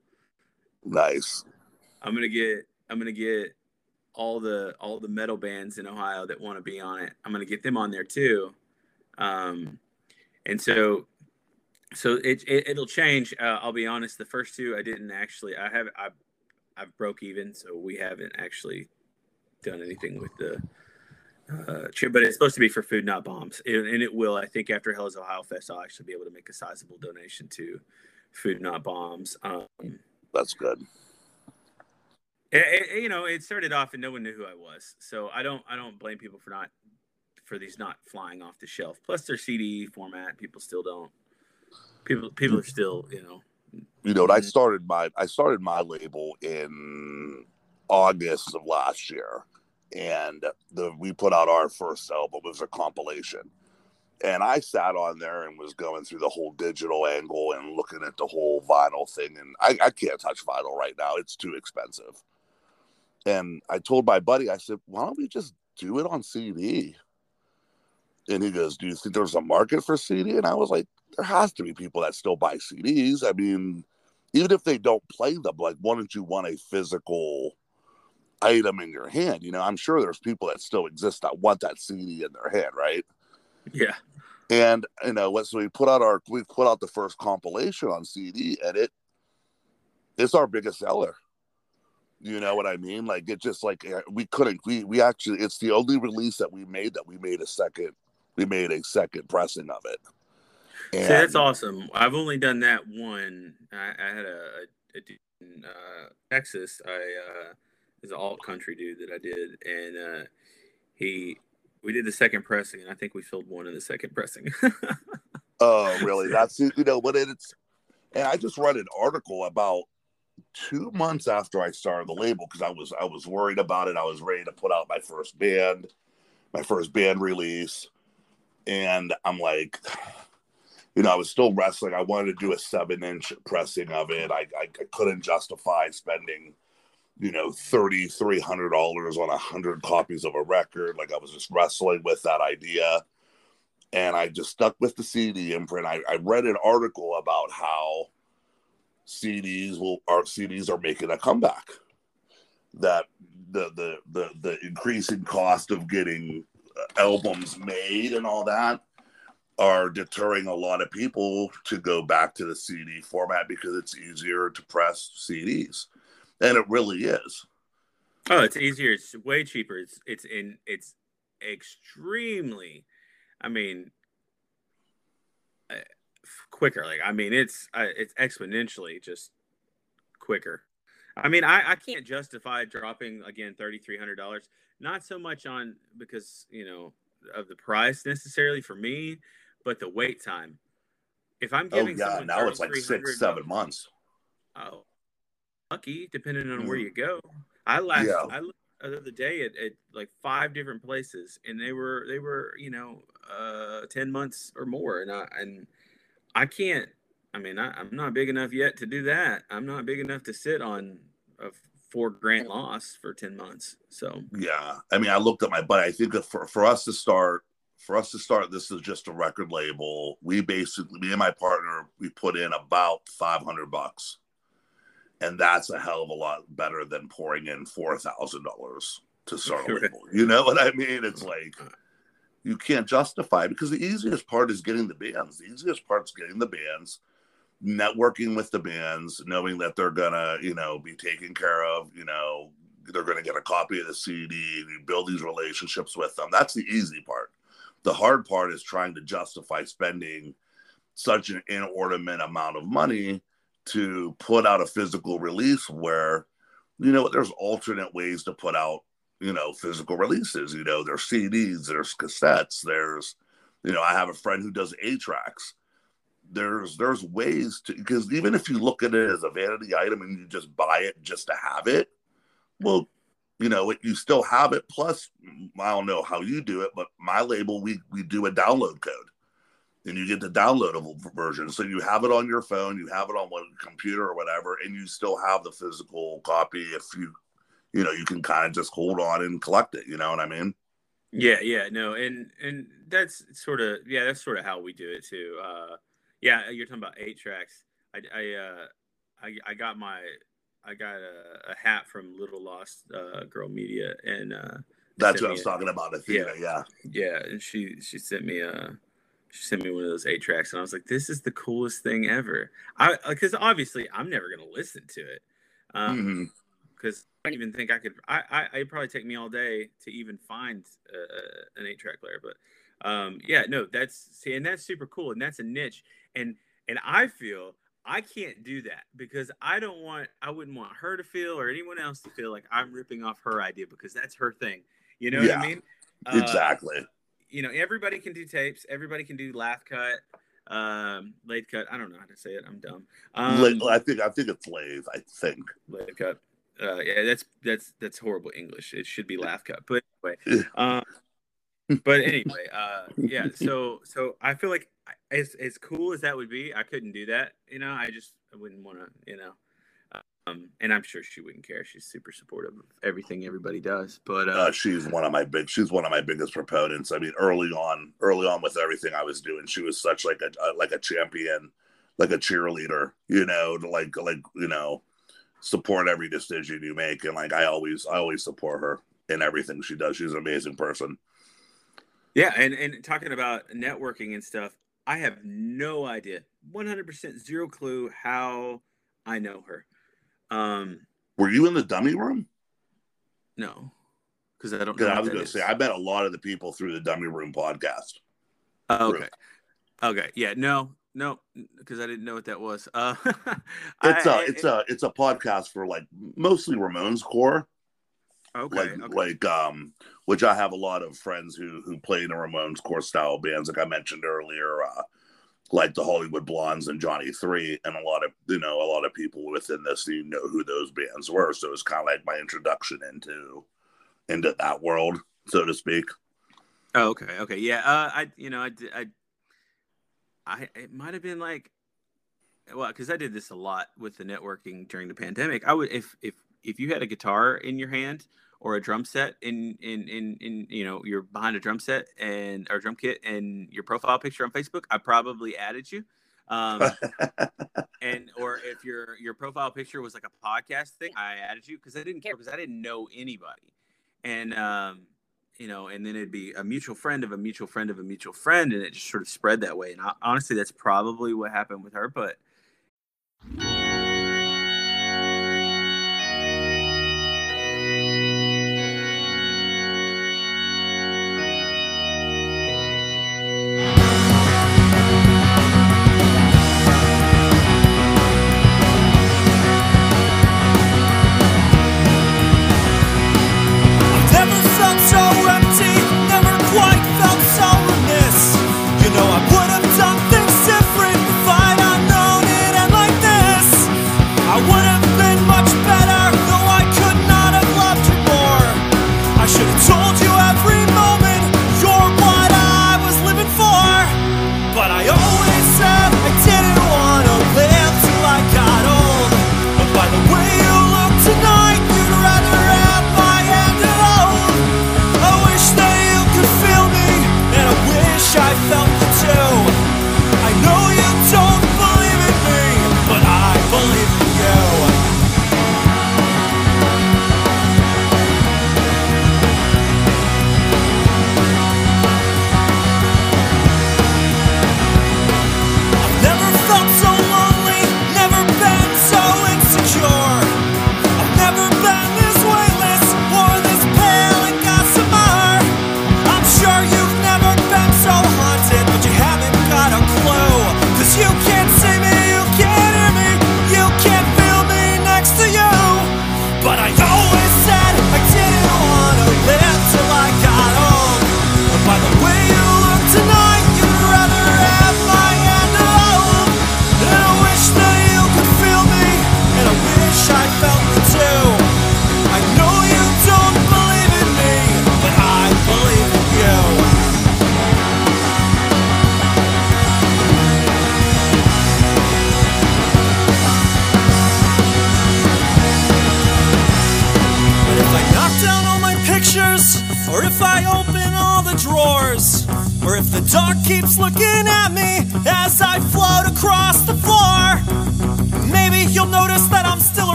Nice. I'm gonna get I'm gonna get all the all the metal bands in Ohio that want to be on it. I'm gonna get them on there too. Um, and so so it, it it'll change. Uh, I'll be honest. The first two I didn't actually. I have I I've broke even, so we haven't actually done anything with the. Uh, but it's supposed to be for food, not bombs, and, and it will. I think after Hell's Ohio Fest, I'll actually be able to make a sizable donation to Food Not Bombs. Um, That's good. It, it- you know, it started off and no one knew who I was, so I don't I don't blame people for not for these not flying off the shelf. Plus, their CD format, people still don't. People people are still you know. You know, I Mhm. started my I started my label in August of last year, and the we put out our first album it was a compilation, and I sat on there and was going through the whole digital angle and looking at the whole vinyl thing, and I, I can't touch vinyl right now; it's too expensive. And I told my buddy, I said, "Why don't we just do it on CD?" And he goes, "Do you think there's a market for CD?" And I was like, "There has to be people that still buy CDs. I mean." even if they don't play them, like, why don't you want a physical item in your hand? You know, I'm sure there's people that still exist that want that CD in their hand, right? Yeah, And you know, so we put out our we put out the first compilation on CD, and it it's our biggest seller. You know what I mean? Like it just like uh, we couldn't we we actually it's the only release that we made that we made a second we made a second pressing of it. See, And- that's awesome. I've only done that one. I, I had a, a, a dude in uh, Texas. I uh, is an alt country dude that I did, and uh, he we did the second pressing, and I think we filled one in the second pressing. [laughs] Oh, really? That's you know, but it's and I just read an article about two months after I started the label because I was I was worried about it. I was ready to put out my first band, my first band release, and I'm like, [sighs] you know, I was still wrestling. I wanted to do a seven inch pressing of it. I I, I couldn't justify spending. You know, thirty three hundred dollars on a hundred copies of a record. Like I was just wrestling with that idea and I just stuck with the CD imprint. I, I read an article about how CDs will our CDs are making a comeback, that the the the the increasing cost of getting uh, albums made and all that are deterring a lot of people to go back to the CD format because it's easier to press CDs, and it really is. Oh, it's easier. It's way cheaper. It's it's in it's extremely. I mean, quicker. Like I mean, it's uh, it's exponentially just quicker. I mean, I, I can't justify dropping again thirty three hundred dollars. Not so much on because you know of the price necessarily for me, but the wait time. If I'm Oh giving yeah, someone now it's like six, seven months. Oh, lucky, depending on where Mhm. you go. I last Yeah. I looked the other day at, at like five different places, and they were they were you know uh ten months or more, and I and I can't. I mean, I, I'm not big enough yet to do that. I'm not big enough to sit on a four grand loss for ten months. So Yeah, I mean, I looked at my but I think that for for us to start, for us to start, this is just a record label. We basically, me and my partner, we put in about five hundred bucks, and that's a hell of a lot better than pouring in four thousand dollars to start a [laughs] label. You know what I mean? It's like uh, you can't justify because the easiest part is getting the bands. The easiest part is getting the bands, networking with the bands, knowing that they're gonna, you know, be taken care of. You know, they're gonna get a copy of the CD. You build these relationships with them. That's the easy part. The hard part is trying to justify spending such an inordinate amount of money to put out a physical release where, you know, there's alternate ways to put out you know, physical releases. You know, there's CDs, there's cassettes, there's, you know, I have a friend who does eight tracks. There's there's ways to because even if you look at it as a vanity item and you just buy it just to have it, well, you know, it, you still have it. Plus, I don't know how you do it, but my label we we do a download code, and you get the downloadable version. So you have it on your phone, you have it on one computer or whatever, and you still have the physical copy if you you know, you can kind of just hold on and collect it. You know what I mean? yeah, yeah, no, and and that's sort of yeah, that's sort of how we do it too. Uh, yeah, you're talking about eight tracks. I I uh, I, I got my I got a, a hat from Little Lost uh, Girl Media, and uh, That's what I was a- talking about. Athena, yeah. Yeah, and she she sent me a she sent me one of those eight tracks, and I was like, "This is the coolest thing ever." I because obviously I'm never gonna listen to it, um, because I don't even think I could. I, I it'd probably take me all day to even find uh, an eight track player, but um, yeah, no, that's see, and that's super cool, and that's a niche, and and I feel. I can't do that because I don't want I wouldn't want her to feel or anyone else to feel like I'm ripping off her idea because that's her thing. You know Yeah, what I mean? Uh, exactly. you know, everybody can do tapes. Everybody can do laugh cut, um, late cut. I don't know how to say it. I'm dumb. Um, I think I think it's lathe. I think. late cut. Uh, yeah, that's that's that's horrible English. It should be laugh cut. But anyway, [laughs] um, but anyway, uh, yeah. So so I feel like as as cool as that would be, I couldn't do that. You know, I just I wouldn't want to. You know. Um, and I'm sure she wouldn't care. She's super supportive of everything everybody does. But uh, Uh, she's one of my big. She's one of my biggest proponents. I mean, early on, early on with everything I was doing, she was such like a, a like a champion, like a cheerleader. You know, like like you know, support every decision you make, and like I always I always support her in everything she does. She's an amazing person. Yeah, and and talking about networking and stuff, I have no idea, one hundred percent zero clue how I know her. Um, Were you in the dummy room? no, because I don't. Know I was going to is. say I met a lot of the people through the dummy room podcast. Oh, okay, okay, yeah, no, no, because I didn't know what that was. Uh, [laughs] It's I- a it's a it's a podcast for like mostly Ramones core. okay, like okay. like um which I have a lot of friends who who play in the Ramones core style bands like I mentioned earlier uh like the Hollywood Blondes and Johnny 3 and a lot of you know a lot of people within this you know who those bands were so it's kind of like my introduction into into that world so to speak Oh, okay, okay, yeah. Uh, I, you know, I, I, I, it might have been like, well, because I did this a lot with the networking during the pandemic. I would, if, if, if you had a guitar in your hand or a drum set in, in, in, in, you know, you're behind a drum set and or drum kit and your profile picture on Facebook, I probably added you. Um, [laughs] and or if your your profile picture was like a podcast thing, I added you because I didn't care because I didn't know anybody, and um, you know, and then it'd be a mutual friend of a mutual friend of a mutual friend, and it just sort of spread that way. And honestly, that's probably what happened with her, but.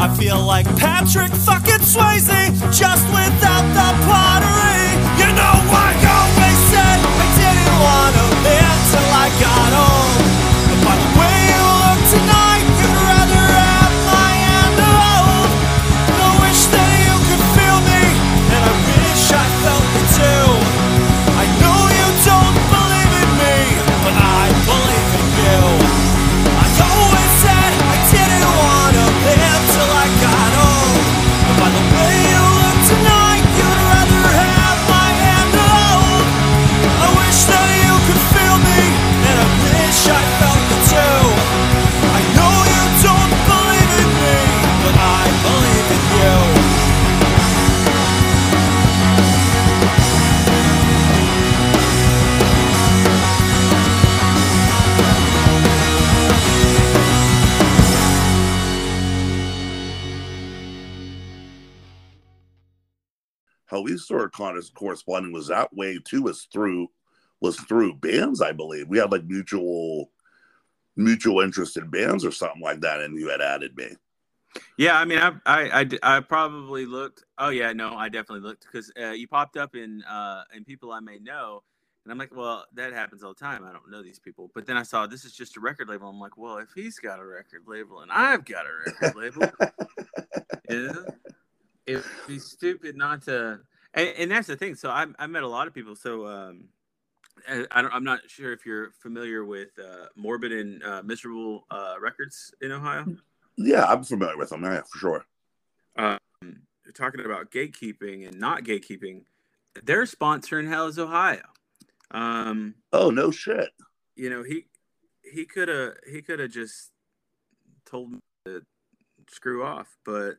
I feel like Patrick fucking Swayze, just without the pottery. We corresponding was that way too. Was through was through bands, I believe. We had like mutual mutual interest in bands or something like that, and you had added me. Yeah, I mean, I I I probably looked. Oh yeah, no, I definitely looked because uh, you popped up in uh, in people I may know, and I'm like, well, that happens all the time. I don't know these people, but then I saw this is just a record label. I'm like, well, if he's got a record label and I've got a record label, [laughs] yeah, it'd be stupid not to. And, and that's the thing. So I, I met a lot of people. So um, I, I'm not sure if you're familiar with uh, Morbid and uh, Miserable uh, Records in Ohio. Yeah, I'm familiar with them. Yeah, for sure. um, talking about gatekeeping and not gatekeeping, their sponsor in Hell is Ohio. Um, Oh no shit. you know, he he could have he could have just told me to screw off, but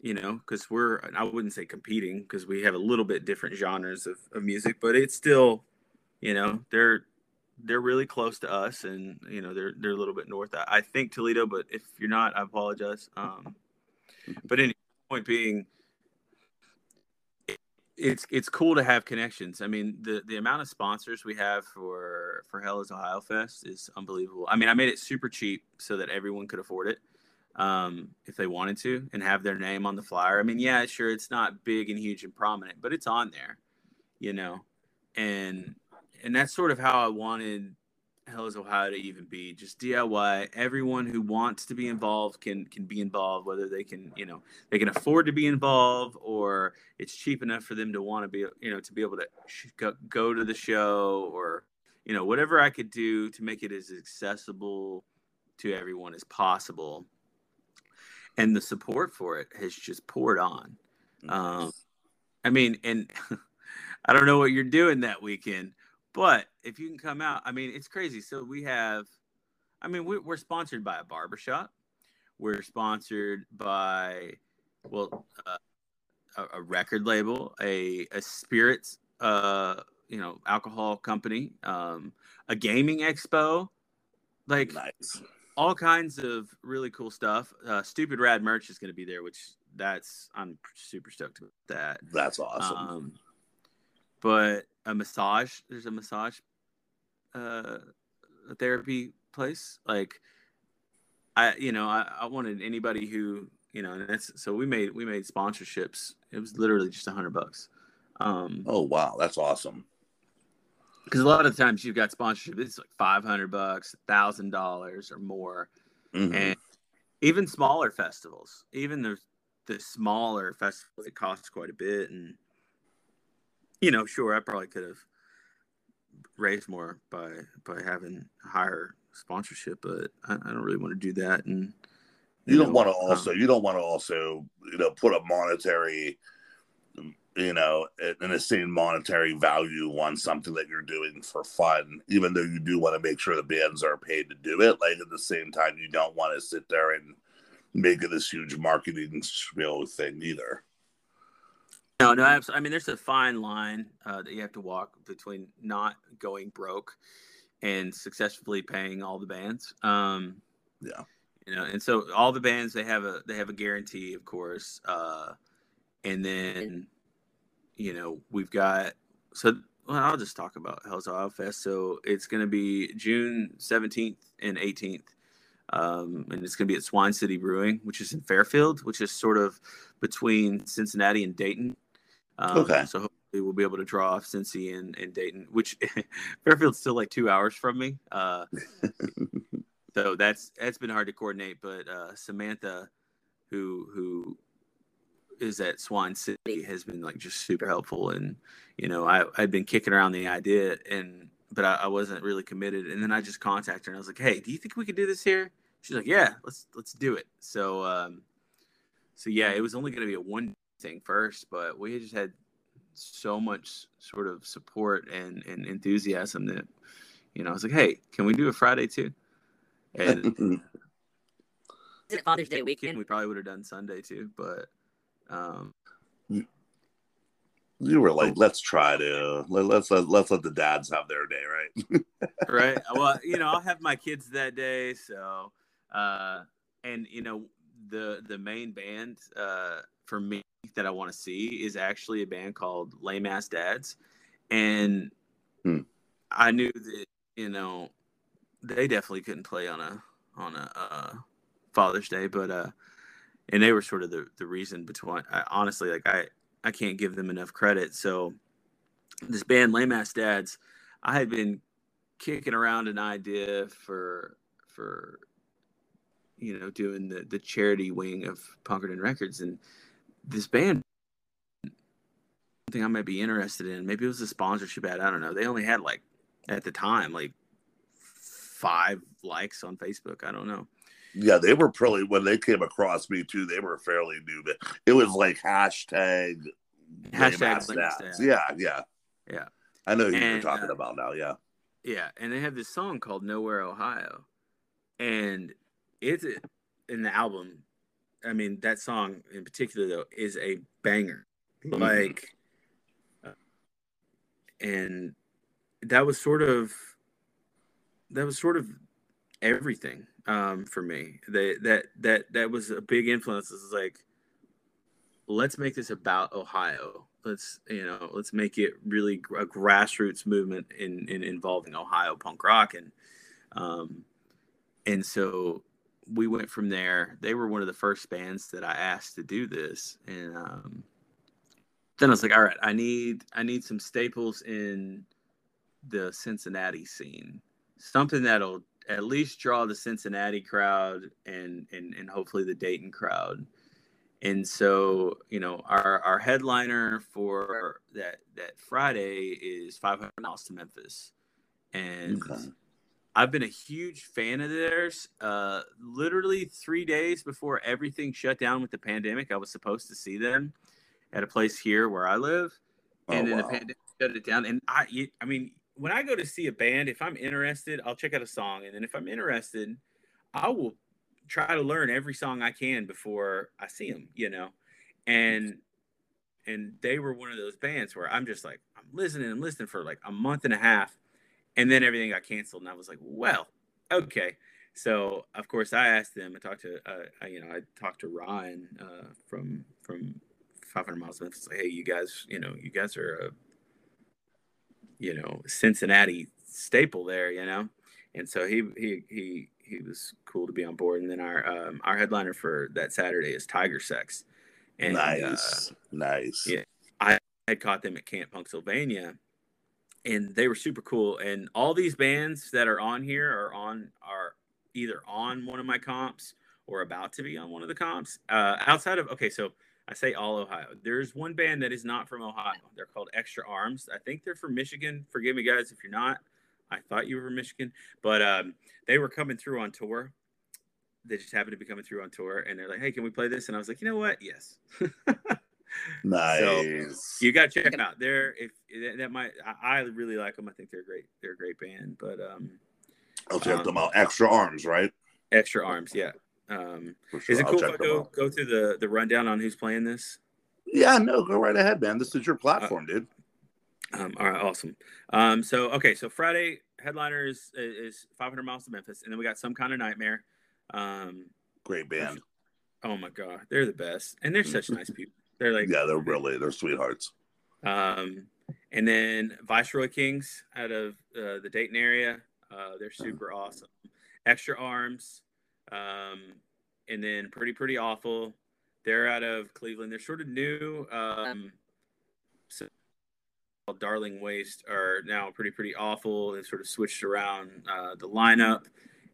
you know, because we're I wouldn't say competing because we have a little bit different genres of, of music, but it's still, you know, they're they're really close to us, and you know, they're they're a little bit north. I, I think Toledo, but if you're not, I apologize. Um, [laughs] but anyway, point being, it's it's cool to have connections. I mean, the the amount of sponsors we have for for Hell is Ohio Fest is unbelievable. I mean, I made it super cheap so that everyone could afford it um, if they wanted to and have their name on the flyer. I mean, yeah, sure, it's not big and huge and prominent, but it's on there, you know, and and that's sort of how I wanted Hell is Ohio to even be just DIY. Everyone who wants to be involved can can be involved, whether they can, you know, they can afford to be involved or it's cheap enough for them to want to be, you know, to be able to sh- go, go to the show or, you know, whatever I could do to make it as accessible to everyone as possible. And the support for it has just poured on. Um, I mean, and [laughs] I don't know what you're doing that weekend, but if you can come out, I mean, it's crazy. So we have, I mean, we, we're sponsored by a barbershop. We're sponsored by, well, uh, a, a record label, a, a spirits, uh, you know, alcohol company, um, a gaming expo, like Nice. All kinds of really cool stuff. Uh, Stupid Rad merch is going to be there, which that's I'm super stoked about that. That's awesome. Um, but a massage, there's a massage uh, a therapy place. Like, I, you know, I, I wanted anybody who, you know, and that's so we made we made sponsorships. It was literally just a hundred bucks. Um, oh wow, that's awesome. Because a lot of times you've got sponsorship, it's like five hundred bucks, thousand dollars or more, Mhm. and even smaller festivals, even the the smaller festivals, it costs quite a bit. And you know, sure, I probably could have raised more by by having higher sponsorship, but I, I don't really want to do that. And you don't know, want to um, also you don't want to also you know put a monetary you know in the same monetary value on something that you're doing for fun even though you do want to make sure the bands are paid to do it like at the same time you don't want to sit there and make it this huge marketing spiel thing either No, no, abs- I mean, there's a fine line uh, that you have to walk between not going broke and successfully paying all the bands. Um, Yeah. you know, and so all the bands they have a they have a guarantee, of course, uh, and then you know we've got so. Well, I'll just talk about Hell's Ohio Fest. So it's going to be June 17th and 18th. Um, and it's going to be at Swine City Brewing, which is in Fairfield, which is sort of between Cincinnati and Dayton. Um, Okay. So hopefully we'll be able to draw off Cincy and, and Dayton, which [laughs] Fairfield's still like two hours from me. Uh, [laughs] so that's that's been hard to coordinate. But uh, Samantha, who who is at Swine City, has been like just super helpful. And you know, I I'd been kicking around the idea, and but I, I wasn't really committed. And then I just contacted her, and I was like, "Hey, do you think we could do this here?" She's like, "Yeah, let's let's do it." So um, so yeah, it was only going to be a one thing first, but we just had so much sort of support and, and enthusiasm that you know I was like, "Hey, can we do a Friday too?" And [laughs] Is it Father's Day weekend weekend? we probably would have done Sunday too, but um, you were like let's try to let, let's let, let's let the dads have their day right [laughs] right. Well, you know, I'll have my kids that day, so uh, and you know the the main band uh, for me that I want to see is actually a band called Lame Ass Dads, and Hmm. I knew that you know they definitely couldn't play on a on a uh, Father's Day, but uh, and they were sort of the the reason between. I, honestly, like I I can't give them enough credit. So this band Lame Ass Dads, I had been kicking around an idea for for you know doing the the charity wing of Punkerton Records and this band something I might be interested in maybe it was a sponsorship ad I don't know they only had like at the time like five likes on Facebook I don't know yeah they were probably when they came across me too they were fairly new but it was like hashtag Hashtag lame ass lame ass dads. dads. yeah yeah Yeah. i know who you're talking uh, about now yeah Yeah, and they have this song called "Nowhere, Ohio," and it's in the album. I mean, that song in particular though is a banger. Mhm. Like, uh, and that was sort of that was sort of everything um, for me. That that that that was a big influence. It's like let's make this about Ohio. Let's you know, let's make it really a grassroots movement in, in involving Ohio punk rock and um and so we went from there. They were one of the first bands that I asked to do this, and um, then I was like, all right, I need I need some staples in the Cincinnati scene, something that'll at least draw the Cincinnati crowd and and and hopefully the Dayton crowd. And so, you know, our our headliner for that that Friday is 500 miles to Memphis, and Okay. I've been a huge fan of theirs. Uh, literally three days before everything shut down with the pandemic, I was supposed to see them at a place here where I live, and Oh, then wow. the pandemic shut it down. And I, I mean, when I go to see a band, if I'm interested, I'll check out a song, and then if I'm interested, I will try to learn every song I can before I see them. You know, and and they were one of those bands where I'm just like I'm listening and listening for like a month and a half, and then everything got canceled, and I was like, well, okay. So of course I asked them. I talked to uh, I, you know I talked to Ryan uh, from from 500 miles of Memphis. Like, hey, you guys, you know, you guys are a you know Cincinnati staple there, you know, and so he he he he was cool to be on board. And then our um, our headliner for that Saturday is Tiger Sex. And, uh, nice, nice. yeah. I had caught them at Camp Pennsylvania, and they were super cool. And all these bands that are on here are on are either on one of my comps or about to be on one of the comps. Uh, outside of okay, so I say all Ohio. There's one band that is not from Ohio. They're called Extra Arms. I think they're from Michigan. Forgive me, guys, if you're not. I thought you were from Michigan, but um, they were coming through on tour. They just happened to be coming through on tour, and they're like, "Hey, can we play this?" And I was like, "You know what? Yes." [laughs] Nice. you got to check them out. They're if that, that might I, I really like them. I think they're great. They're a great band. But um, I'll check um, them out. Extra arms, right? Extra Arms, yeah. Um, sure. is it I'll cool if I go out. go through the the rundown on who's playing this? Yeah, no, go right ahead, man. This is your platform, dude. Um, all right, awesome. Um, so okay, so Friday headliner is is 500 miles to Memphis, and then we got some kind of nightmare. Um, Great band. oh my god, they're the best, and they're such nice people. They're like yeah, they're really they're sweethearts. Um, and then Viceroy Kings out of uh, the Dayton area. Uh, they're super awesome. Extra Arms. Um, and then Pretty Pretty Awful. They're out of Cleveland. They're sort of new. Um, so Darling Waste are now Pretty Pretty Awful. They've sort of switched around uh, the lineup.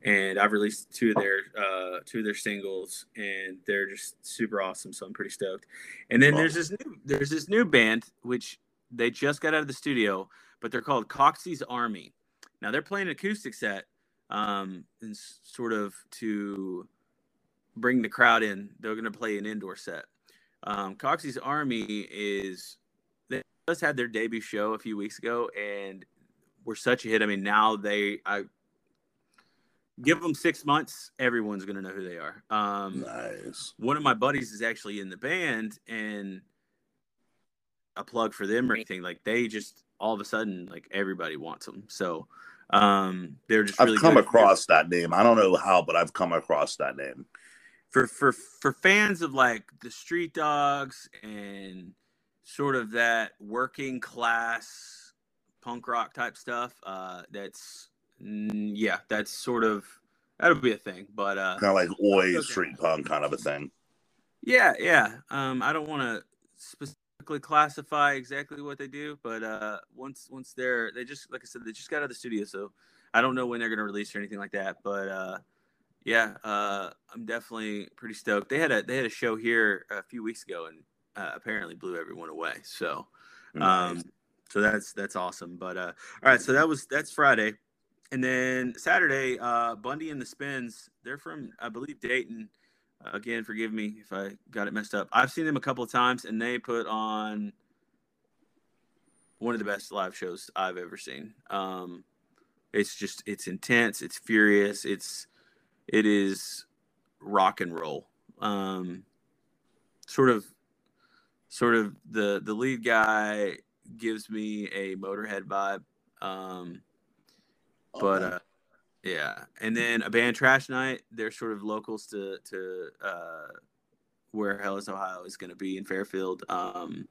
And I've released two of their uh, two of their singles, and they're just super awesome. So I'm pretty stoked. And then there's this new there's this new band which they just got out of the studio, but they're called Coxie's Army. Now they're playing an acoustic set, um, and sort of to bring the crowd in. They're going to play an indoor set. Um, Coxie's Army is they just had their debut show a few weeks ago, and were such a hit. I mean, now they I give them six months, everyone's going to know who they are. Um, Nice. one of my buddies is actually in the band and a plug for them or anything like they just all of a sudden like everybody wants them so um they're just I've really come good. across that name. I don't know how, but I've come across that name. for for for fans of like the street dogs and sort of that working class punk rock type stuff uh that's yeah that's sort of that'll be a thing but uh Kind of like oi Okay. street punk kind of a thing. Yeah, yeah. Um, I don't want to specifically classify exactly what they do, but uh, once once they're they just like I said they just got out of the studio, so I don't know when they're gonna release or anything like that. But uh, yeah, uh, I'm definitely pretty stoked. They had a they had a show here a few weeks ago and uh, apparently blew everyone away. So um, so that's that's awesome. But uh, all right, so that was that's Friday, and then Saturday, uh, Bundy and the Spins. They're from I believe Dayton. Again, forgive me if I got it messed up. I've seen them a couple of times, and they put on one of the best live shows I've ever seen. Um, it's just it's intense, it's furious, it's it is rock and roll. Um, sort of, sort of the the lead guy gives me a Motorhead vibe. Um, but Okay. uh yeah and then a band trash night they're sort of locals to to uh where Hell is, Ohio is going to be in Fairfield. Um,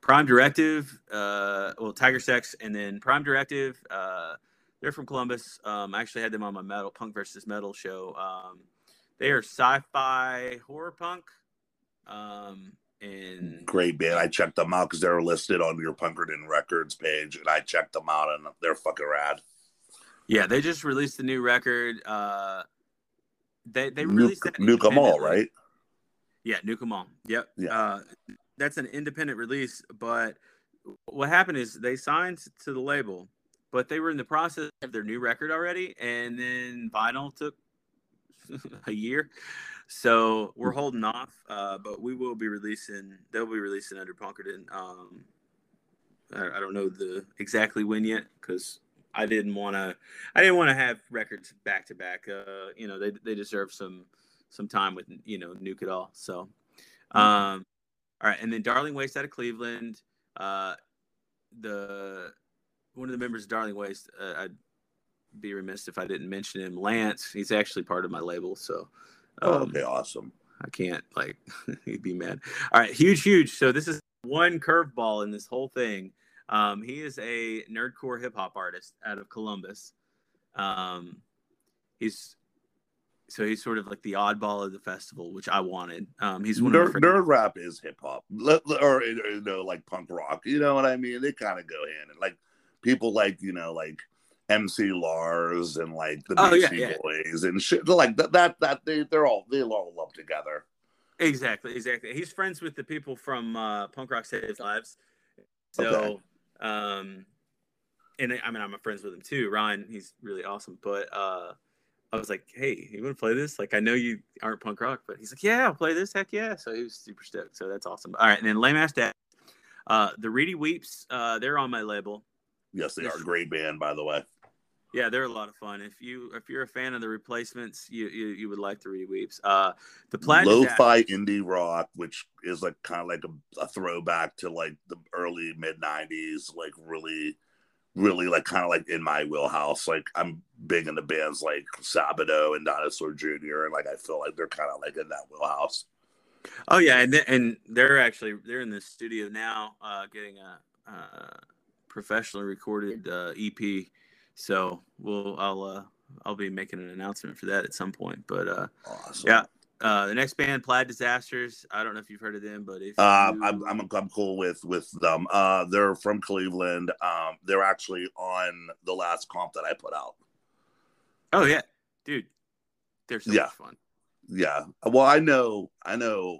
Prime Directive, uh, well, Tiger Sex, and then Prime Directive. Uh, they're from Columbus. Um, I actually had them on my metal punk versus metal show. Um, they are sci-fi horror punk. Um, and Great band. I checked them out because they're listed on your Punkerton Records page, and I checked them out, and they're fucking rad. Yeah, they just released a new record. Uh, they they Nuke, released that Nuke 'em all, right? Yeah, Nuke 'em all. Yep. Yeah. Uh, that's an independent release, but what happened is they signed to the label, but they were in the process of their new record already, and then vinyl took [laughs] a year. So we're holding off, uh, but we will be releasing. They'll be releasing under Punkerton. Um, I, I don't know the exactly when yet because I didn't want to. I didn't want to have records back to back. Uh, You know, they they deserve some some time with you know Nuke it all. So, um, all right, and then Darling Waste out of Cleveland. Uh, the one of the members of Darling Waste. Uh, I'd be remiss if I didn't mention him. Lance. He's actually part of my label. So, Oh, um, okay, awesome. I can't like [laughs] he'd be mad. All right, huge, huge. So this is one curveball in this whole thing. Um, he is a nerdcore hip hop artist out of Columbus. Um, he's so he's sort of like the oddball of the festival, which I wanted. Um, he's one Nerd, of nerd rap is hip hop, or you know, like punk rock. You know what I mean? They kind of go hand in. Like people like you know, like MC Lars and like the Oh, yeah, yeah. Boys and shit. Like that, that, that they, they're all they all lump together. Exactly, exactly. He's friends with the people from uh, Punk Rock Saves Lives. So, Okay. Um, and I mean, I'm friends with him too. Ryan, he's really awesome. But uh, I was like, hey, you want to play this? Like, I know you aren't punk rock, but he's like, yeah, I'll play this. Heck yeah. So he was super stoked. So that's awesome. All right. And then Lame Ass Dad, uh, the Reedy Weeps, uh, they're on my label. Yes, they are a great band, by the way. Yeah, they're a lot of fun. If you if you're a fan of the replacements, you you, you would like the Reedy Weeps. Uh, the Plaid Lo-fi indie rock, which is like kind of like a, a throwback to like the early mid '90s, like really, really like kind of like in my wheelhouse. Like I'm big into bands like Sebadoh and Dinosaur Jr. and like I feel like they're kind of like in that wheelhouse. Oh yeah, and th- and they're actually they're in the studio now, uh, getting a, uh professionally recorded uh, EP. So we'll I'll uh, I'll be making an announcement for that at some point. But uh, Awesome. yeah, uh, the next band, Plaid Disasters. I don't know if you've heard of them, but if Um, you- I'm, I'm I'm cool with with them. Uh, they're from Cleveland. Um, they're actually on the last comp that I put out. oh yeah, dude, they're so Yeah. much fun. Yeah. Well, I know, I know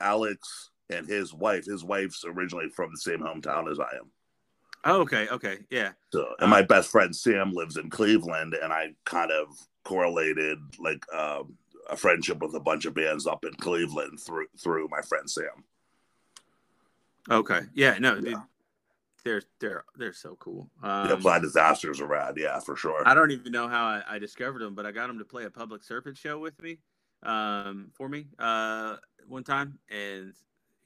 Alex and his wife. His wife's originally from the same hometown as I am. Oh, okay, okay, yeah. So, and my best friend Sam lives in Cleveland, and I kind of correlated like um, a friendship with a bunch of bands up in Cleveland through through my friend Sam. Okay, yeah, no, dude, Yeah. they're they're they're so cool. yeah, Um, Plaid Disasters are rad. Yeah, for sure. I don't even know how I, I discovered them, but I got them to play a public serpent show with me, um, for me, uh, one time, and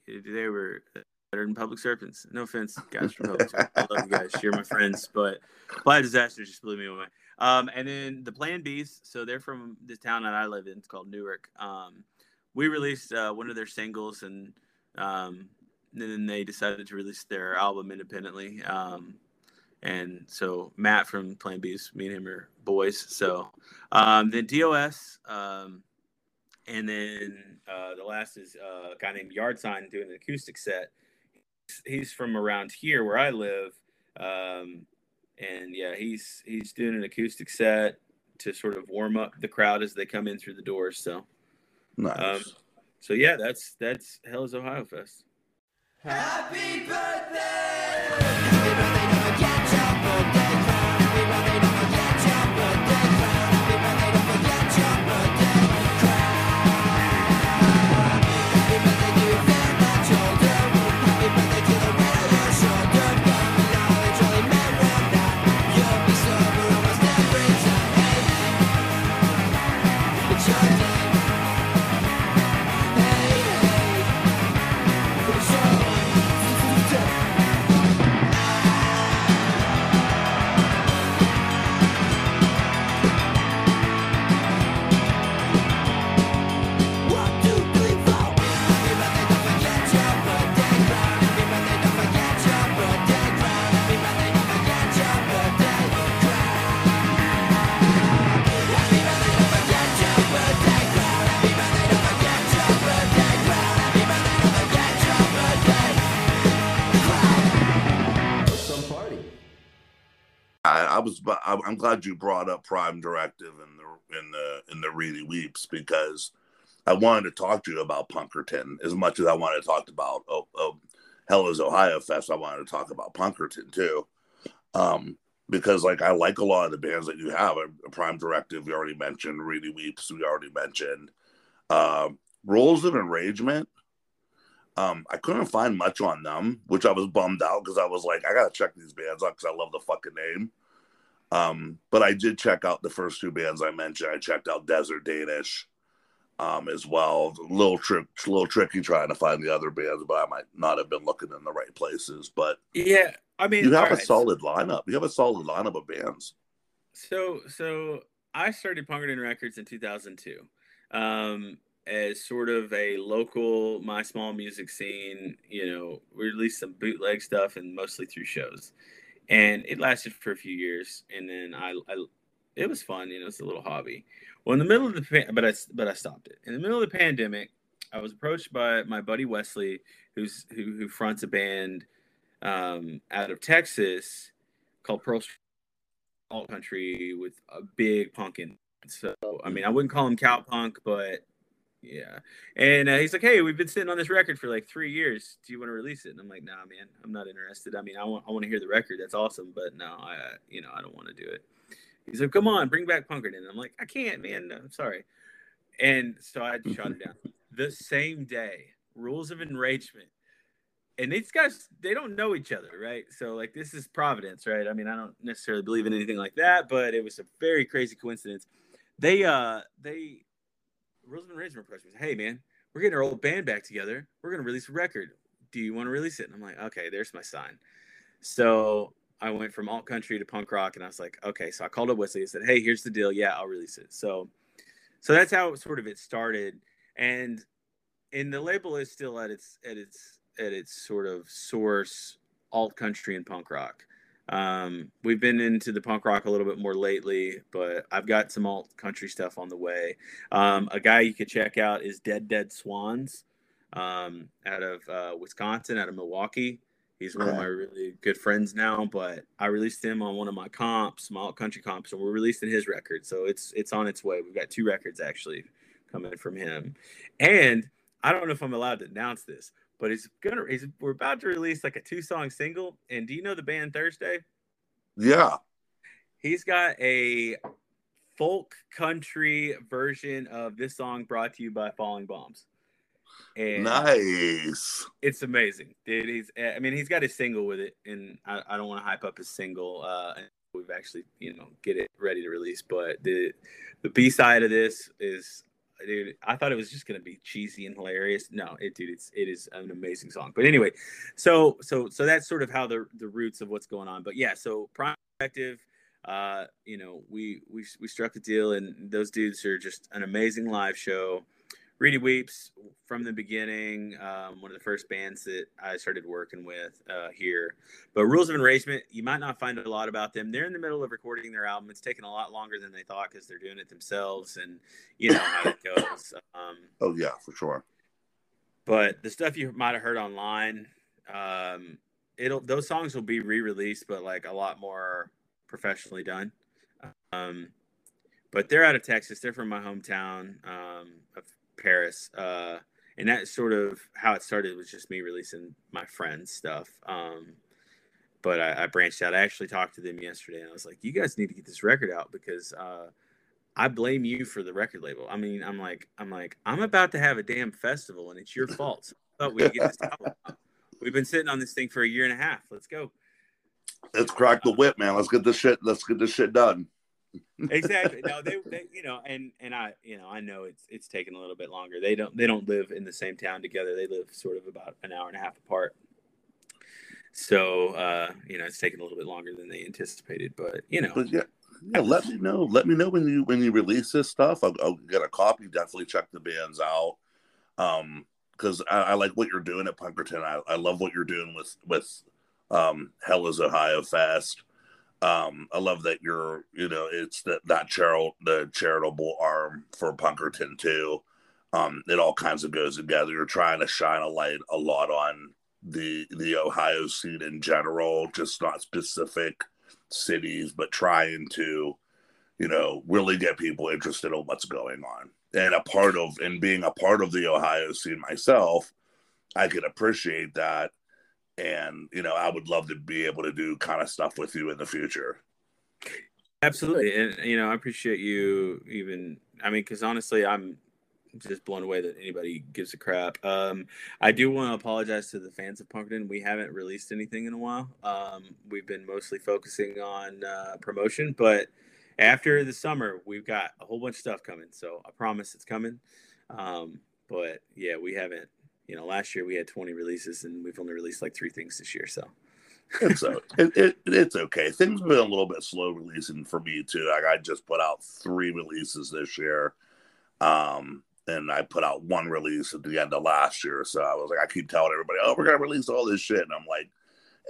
they were better than public serpents. No offense, guys from public serpents. I love you guys. You're my [laughs] friends, but Plaid Disasters just blew me away. Um, and then the Plan Bs, so they're from the town that I live in. It's called Newark. Um, we released uh, one of their singles, and um, and, then they decided to release their album independently. Um, and so Matt from Plan B's, me and him are boys. So um, then DOS, um, and then uh, the last is uh, a guy named Yard Sign doing an acoustic set. He's from around here where I live, um, and yeah, he's he's doing an acoustic set to sort of warm up the crowd as they come in through the doors. So nice. um, so yeah, that's that's Hell's Ohio Fest. Happy birthday! Happy birthday, I was. I'm glad you brought up Prime Directive in the in the in the Reedy Weeps because I wanted to talk to you about Punkerton as much as I wanted to talk about oh, oh, Hell is Ohio Fest. I wanted to talk about Punkerton too, um, because like I like a lot of the bands that you have. Uh, Prime Directive, we already mentioned. Reedy Weeps, we already mentioned. Uh, Rules of Enragement. Um, I couldn't find much on them, which I was bummed out because I was like, I gotta check these bands out because I love the fucking name. Um, but I did check out the first two bands I mentioned. I checked out Desert Danish um, as well. A little trick, a little tricky trying to find the other bands, but I might not have been looking in the right places. But Yeah, I mean, you have a right, solid lineup. You have a solid lineup of bands. So so I started Punkerton Records in 2002 um, as sort of a local my small music scene. You know, we released some bootleg stuff and mostly through shows, and it lasted for a few years. And then I, I it was fun. You know, it's a little hobby. Well, in the middle of the but I but I stopped it in the middle of the pandemic. I was approached by my buddy Wesley, who's who who fronts a band um, out of Texas called Pearl alt country with a big punkin. So I mean, I wouldn't call him cow punk, but yeah. And uh, he's like, "Hey, we've been sitting on this record for like three years. Do you want to release it?" And I'm like, "Nah, man, I'm not interested. I mean, I want I want to hear the record. That's awesome, but no, I you know I don't want to do it." He's like, "Come on, bring back Punkerton." I'm like, "I can't, man. No, I'm sorry." And so I shot him down. [laughs] The same day, Rules of Enragement and these guys they don't know each other right so like this is providence right i mean i don't necessarily believe in anything like that but it was a very crazy coincidence they uh they rosamund Razor approached hey man we're getting our old band back together. We're going to release a record. Do you want to release it? And i'm like okay there's my sign. So i went from alt country to punk rock and i was like okay so i called up wesley and said hey here's the deal. Yeah i'll release it. So so that's how it, sort of it started. And and the label is still at its at its at its sort of source alt country and punk rock. Um, we've been into the punk rock a little bit more lately, but I've got some alt country stuff on the way. Um, a guy you could check out is Dead Dead Swans um, out of uh, Wisconsin, out of Milwaukee. He's one of my really good friends now, but I released him on one of my comps, my alt country comps, and we're releasing his record. So it's it's on its way. We've got two records actually coming from him. And I don't know if I'm allowed to announce this, but he's gonna he's we're about to release like a two song single. And do you know the band Thursday? Yeah. He's got a folk country version of this song brought to you by Falling Bombs. And Nice. it's amazing, dude. He's I mean he's got his single with it, and I, I don't want to hype up his single. Uh, we've actually you know get it ready to release, but the the B side of this is dude. I thought it was just gonna be cheesy and hilarious. No, it dude, it's it is an amazing song. But anyway, so so so that's sort of how the the roots of what's going on. But yeah, so Prime. Uh, you know, we we we struck a deal, and those dudes are just an amazing live show. Reedy Weeps from the beginning, um, one of the first bands that I started working with uh, here. But Rules of Enragement, you might not find a lot about them. They're in the middle of recording their album. It's taken a lot longer than they thought because they're doing it themselves, and you know how it [coughs] goes. Um, Oh yeah, for sure. but the stuff you might have heard online, um, it'll those songs will be re-released, but like a lot more professionally done. Um, but they're out of Texas. They're from my hometown um, of Paris, uh, and that's sort of how it started. Was just me releasing my friends' stuff. Um, but I, I branched out. I actually talked to them yesterday, and I was like, "You guys need to get this record out because." Uh, I blame you for the record label. I mean, I'm like, I'm like, I'm about to have a damn festival, and it's your [laughs] fault. So I thought we'd get this album out. We've been sitting on this thing for a year and a half. Let's go. Let's crack the whip, man. Let's get this shit. Let's get this shit done. [laughs] Exactly. No, they, they, you know, and and I, you know, I know it's it's taken a little bit longer. They don't they don't live in the same town together. They live sort of about an hour and a half apart. So, uh, you know, it's taken a little bit longer than they anticipated, but you know, But yeah, yeah. Let me know. Let me know when you when you release this stuff. I'll, I'll get a copy. Definitely check the bands out. Um, because I, I like what you're doing at Punkerton. I, I love what you're doing with with um Hell is Ohio Fest. Um, I love that you're you know it's that that charitable the charitable arm for Punkerton too. Um, it all kinds of goes together. You're trying to shine a light a lot on the the Ohio scene in general, just not specific cities, but trying to, you know, really get people interested in what's going on. And a part of and being a part of the Ohio scene myself, I could appreciate that. And, you know, I would love to be able to do kind of stuff with you in the future. Absolutely, and you know, I appreciate you even. I mean, because honestly, I'm just blown away that anybody gives a crap. Um, I do want to apologize to the fans of Punkerton. We haven't released anything in a while. Um, we've been mostly focusing on uh, promotion, but after the summer, we've got a whole bunch of stuff coming. So I promise it's coming. Um, but yeah, we haven't. You know, last year we had 20 releases, and we've only released like three things this year. So it's [laughs] it, it, it's okay. Things have been a little bit slow releasing for me too. Like I just put out three releases this year, um, and I put out one release at the end of last year. So I was like, I keep telling everybody, "Oh, we're gonna release all this shit," and I'm like,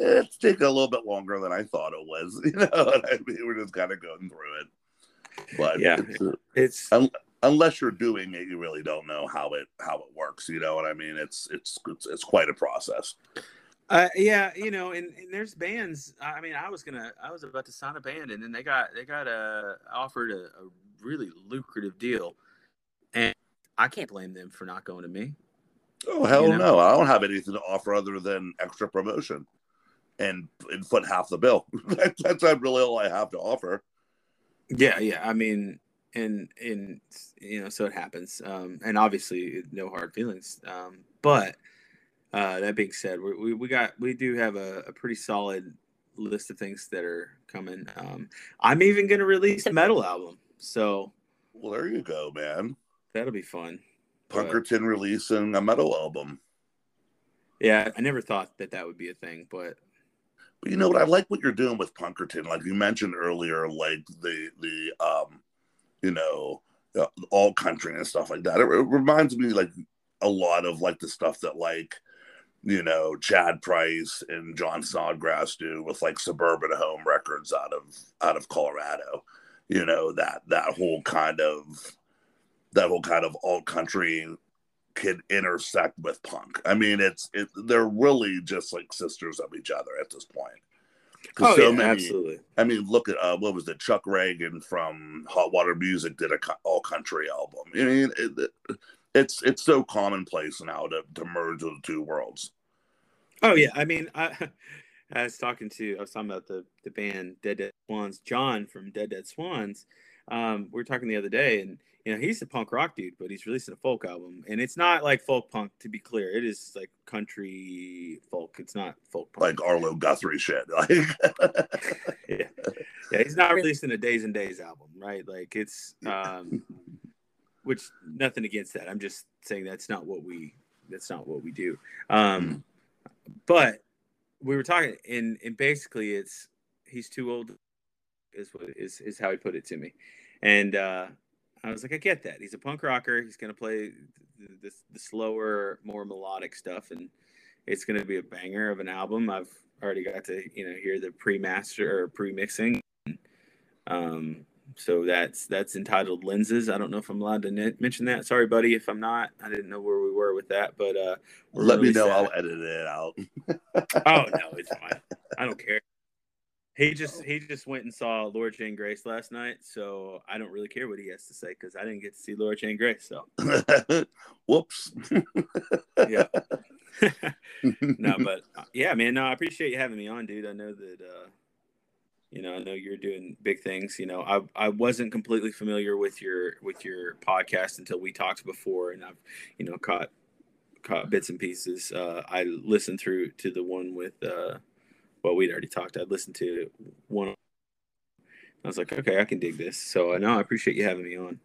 eh, "It's taking a little bit longer than I thought it was." [laughs] You know I mean? We're just kind of going through it. But Yeah. it's, uh, it's un- unless you're doing it, you really don't know how it how it works. You know what I mean? It's it's it's, it's quite a process. Uh, yeah, you know, and, and there's bands. I mean, I was gonna, I was about to sign a band, and then they got, they got uh, offered a, a really lucrative deal, and I can't blame them for not going to me. Oh hell You know? no! I don't have anything to offer other than extra promotion, and and foot half the bill. [laughs] That's that's really all I have to offer. Yeah, yeah. I mean, and and you know, so it happens. Um, and obviously, no hard feelings. Um, but uh, that being said, we, we we got we do have a, a pretty solid list of things that are coming. Um, I'm even gonna release a metal album, so Well, there you go, man. that'll be fun. But- Punkerton releasing a metal album. Yeah, I never thought that that would be a thing, but But you know what? I like what you're doing with Punkerton. Like you mentioned earlier, like the the um, you know, uh, alt country and stuff like that. It, it reminds me like a lot of like the stuff that like you know Chad Price and Jon Snodgrass do with like Suburban Home Records out of out of Colorado. You know that that whole kind of that whole kind of alt country can intersect with punk. I mean, it's it, they're really just like sisters of each other at this point. 'Cause oh so yeah, many- absolutely. I mean, look at uh, what was it? Chuck Ragan from Hot Water Music did a co- alt country album. I mean, it, it, it's it's so commonplace now to, to merge the two worlds. Oh yeah, I mean, I, [laughs] I was talking to I was talking about the the band Dead Dead Swans. John from Dead Dead Swans. Um, we were talking the other day, and you know he's a punk rock dude, but he's releasing a folk album, and it's not like folk punk. To be clear, it is like country folk. It's not folk punk. Like Arlo Guthrie shit. [laughs] Like, [laughs] yeah, yeah. He's not releasing a Days N' Daze album, right? Like it's, um, which nothing against that. I'm just saying that's not what we that's not what we do. Um, but we were talking, and and basically, it's he's too old. Is what is is how he put it to me, and uh, I was like, I get that. He's a punk rocker. He's gonna play the, the, the slower, more melodic stuff, and it's gonna be a banger of an album. I've already got to you know hear the pre-master or pre-mixing. Um, so that's that's entitled lenses. I don't know if I'm allowed to ne- mention that. Sorry, buddy, if I'm not. I didn't know where we were with that, but uh, let me know. that. I'll edit it out. Oh no, it's fine. I don't care. He just he just went and saw Laura Jane Grace last night, so I don't really care what he has to say because I didn't get to see Laura Jane Grace. So [laughs] Whoops. yeah, [laughs] [laughs] no, but uh, yeah, man, no, I appreciate you having me on, dude. I know that uh, you know, I know you're doing big things. You know, I I wasn't completely familiar with your with your podcast until we talked before, and I've you know caught caught bits and pieces. Uh, I listened through to the one with uh, well, we'd already talked. I'd listened to one. I was like, okay, I can dig this. So I know I appreciate you having me on.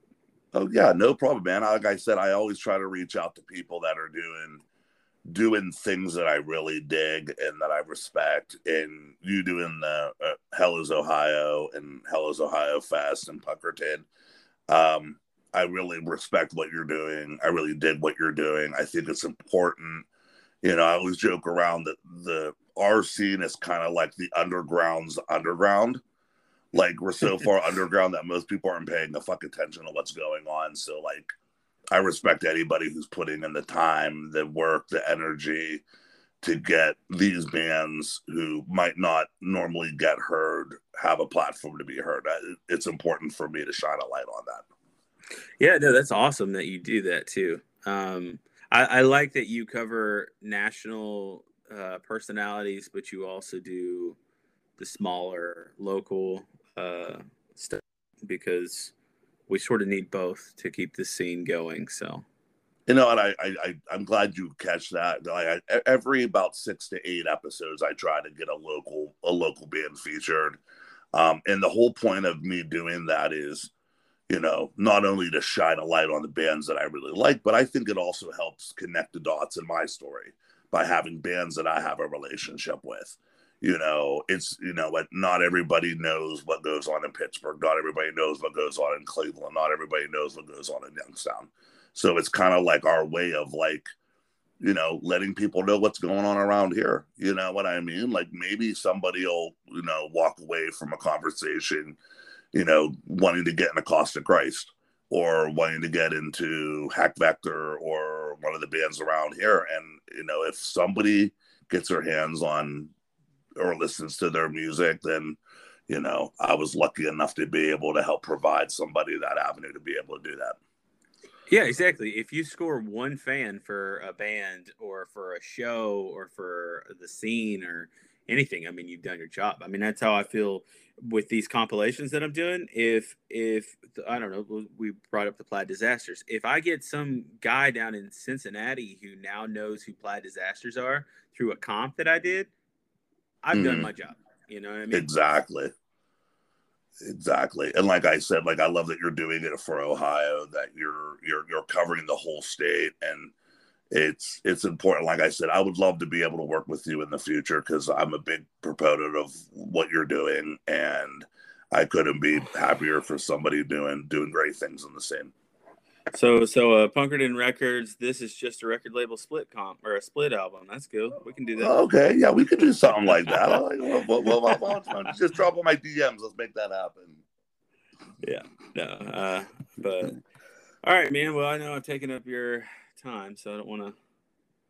Oh yeah, no problem, man. Like I said, I always try to reach out to people that are doing doing things that I really dig and that I respect. And you doing the uh, Hell is Ohio and Hell is Ohio Fest and Punkerton. Um, I really respect what you're doing. I really dig what you're doing. I think it's important. You know, I always joke around that the our scene is kind of like the underground's underground. Like we're so [laughs] far underground that most people aren't paying the fuck attention to what's going on. So like I respect anybody who's putting in the time, the work, the energy to get these bands who might not normally get heard have a platform to be heard. It's important for me to shine a light on that. Yeah, no, that's awesome that you do that too. Um, I, I like that you cover national uh, personalities, but you also do the smaller local uh, stuff because we sort of need both to keep the scene going. So, You know, and I, I, I I'm glad you catch that. I, every about six to eight episodes, I try to get a local a local band featured, um, and the whole point of me doing that is, you know, not only to shine a light on the bands that I really like, but I think it also helps connect the dots in my story by having bands that I have a relationship with. You know, it's you know not everybody knows what goes on in Pittsburgh. Not everybody knows what goes on in Cleveland. Not everybody knows what goes on in Youngstown. So it's kind of like our way of like, you know, letting people know what's going on around here. You know what I mean? Like maybe somebody will, you know, walk away from a conversation, you know, wanting to get in a cost of Christ or wanting to get into Hack Vector or one of the bands around here. And, you know, if somebody gets their hands on or listens to their music, then, you know, I was lucky enough to be able to help provide somebody that avenue to be able to do that. yeah, exactly. If you score one fan for a band or for a show or for the scene or anything, I mean, you've done your job. I mean, that's how I feel with these compilations that I'm doing. If if I don't know, we brought up the Plaid Disasters. If I get some guy down in Cincinnati who now knows who Plaid Disasters are through a comp that I did, I've done Mhm. my job. You know what I mean? Exactly. Exactly. And like I said, like I love that you're doing it for Ohio, that you're you're you're covering the whole state and it's it's important. Like I said, I would love to be able to work with you in the future because I'm a big proponent of what you're doing and I couldn't be happier for somebody doing doing great things in the scene. So so uh Punkerton Records, this is just a record label split comp or a split album. That's cool. We can do that. Okay, yeah, we could do something like that. I like, well, well, well, why don't- why don't you just drop on my DMs. Let's make that happen. Yeah. No. Uh but all right, man. Well I know I've taken up your time, so I don't wanna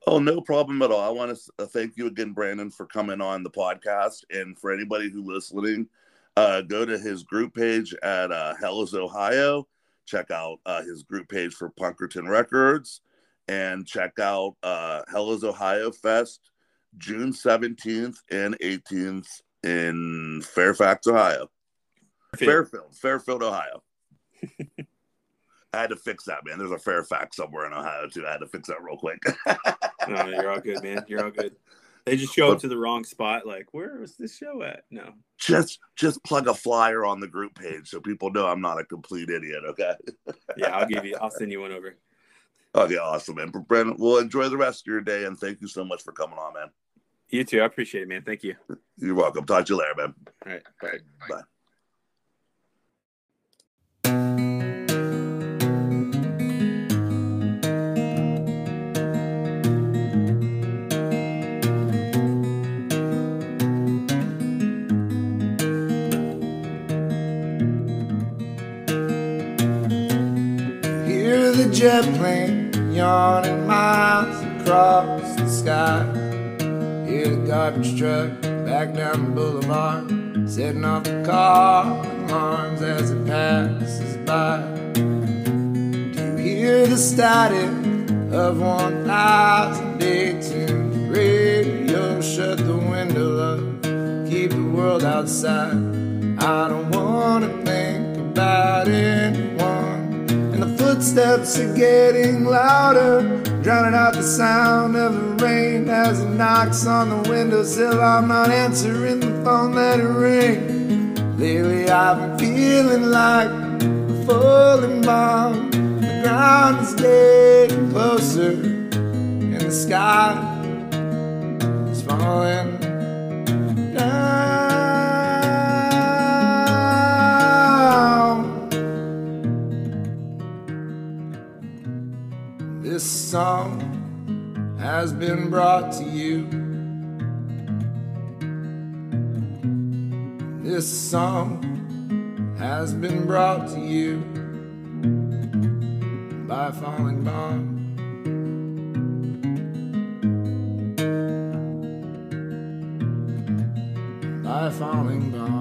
Oh, no problem at all. I want to thank you again, Brandon, for coming on the podcast. And for anybody who's listening, uh, go to his group page at uh, Hell is Ohio. Check out uh, his group page for Punkerton Records and check out uh, Hell is Ohio Fest June 17th and 18th in Fairfax, Ohio. Fairfield, Fairfield, Ohio. [laughs] I had to fix that, man. There's a Fairfax somewhere in Ohio, too. I had to fix that real quick. [laughs] No, you're all good, man. You're all good. [laughs] They just show up to the wrong spot, like, where was this show at? No. just just plug a flyer on the group page so people know I'm not a complete idiot. Okay. [laughs] Yeah, I'll give you I'll send you one over. Okay. Awesome, man. Brandon, well, enjoy the rest of your day, and thank you so much for coming on, man. You too. I appreciate it, man. Thank you. You're welcome. Talk to you later, man. All right. Bye. Bye. Hear jet plane yawning miles across the sky. Hear the garbage truck back down the boulevard, setting off the car alarms as it passes by. Do you hear the static of 1018 radio? Shut the window up, keep the world outside. I don't wanna think about anyone. And the footsteps are getting louder, drowning out the sound of the rain as it knocks on the windowsill. I'm not answering the phone, let it ring. Lately, I've been feeling like a falling bomb. The ground is getting closer, and the sky is falling song has been brought to you. This song has been brought to you by Falling Bomb. By falling bomb.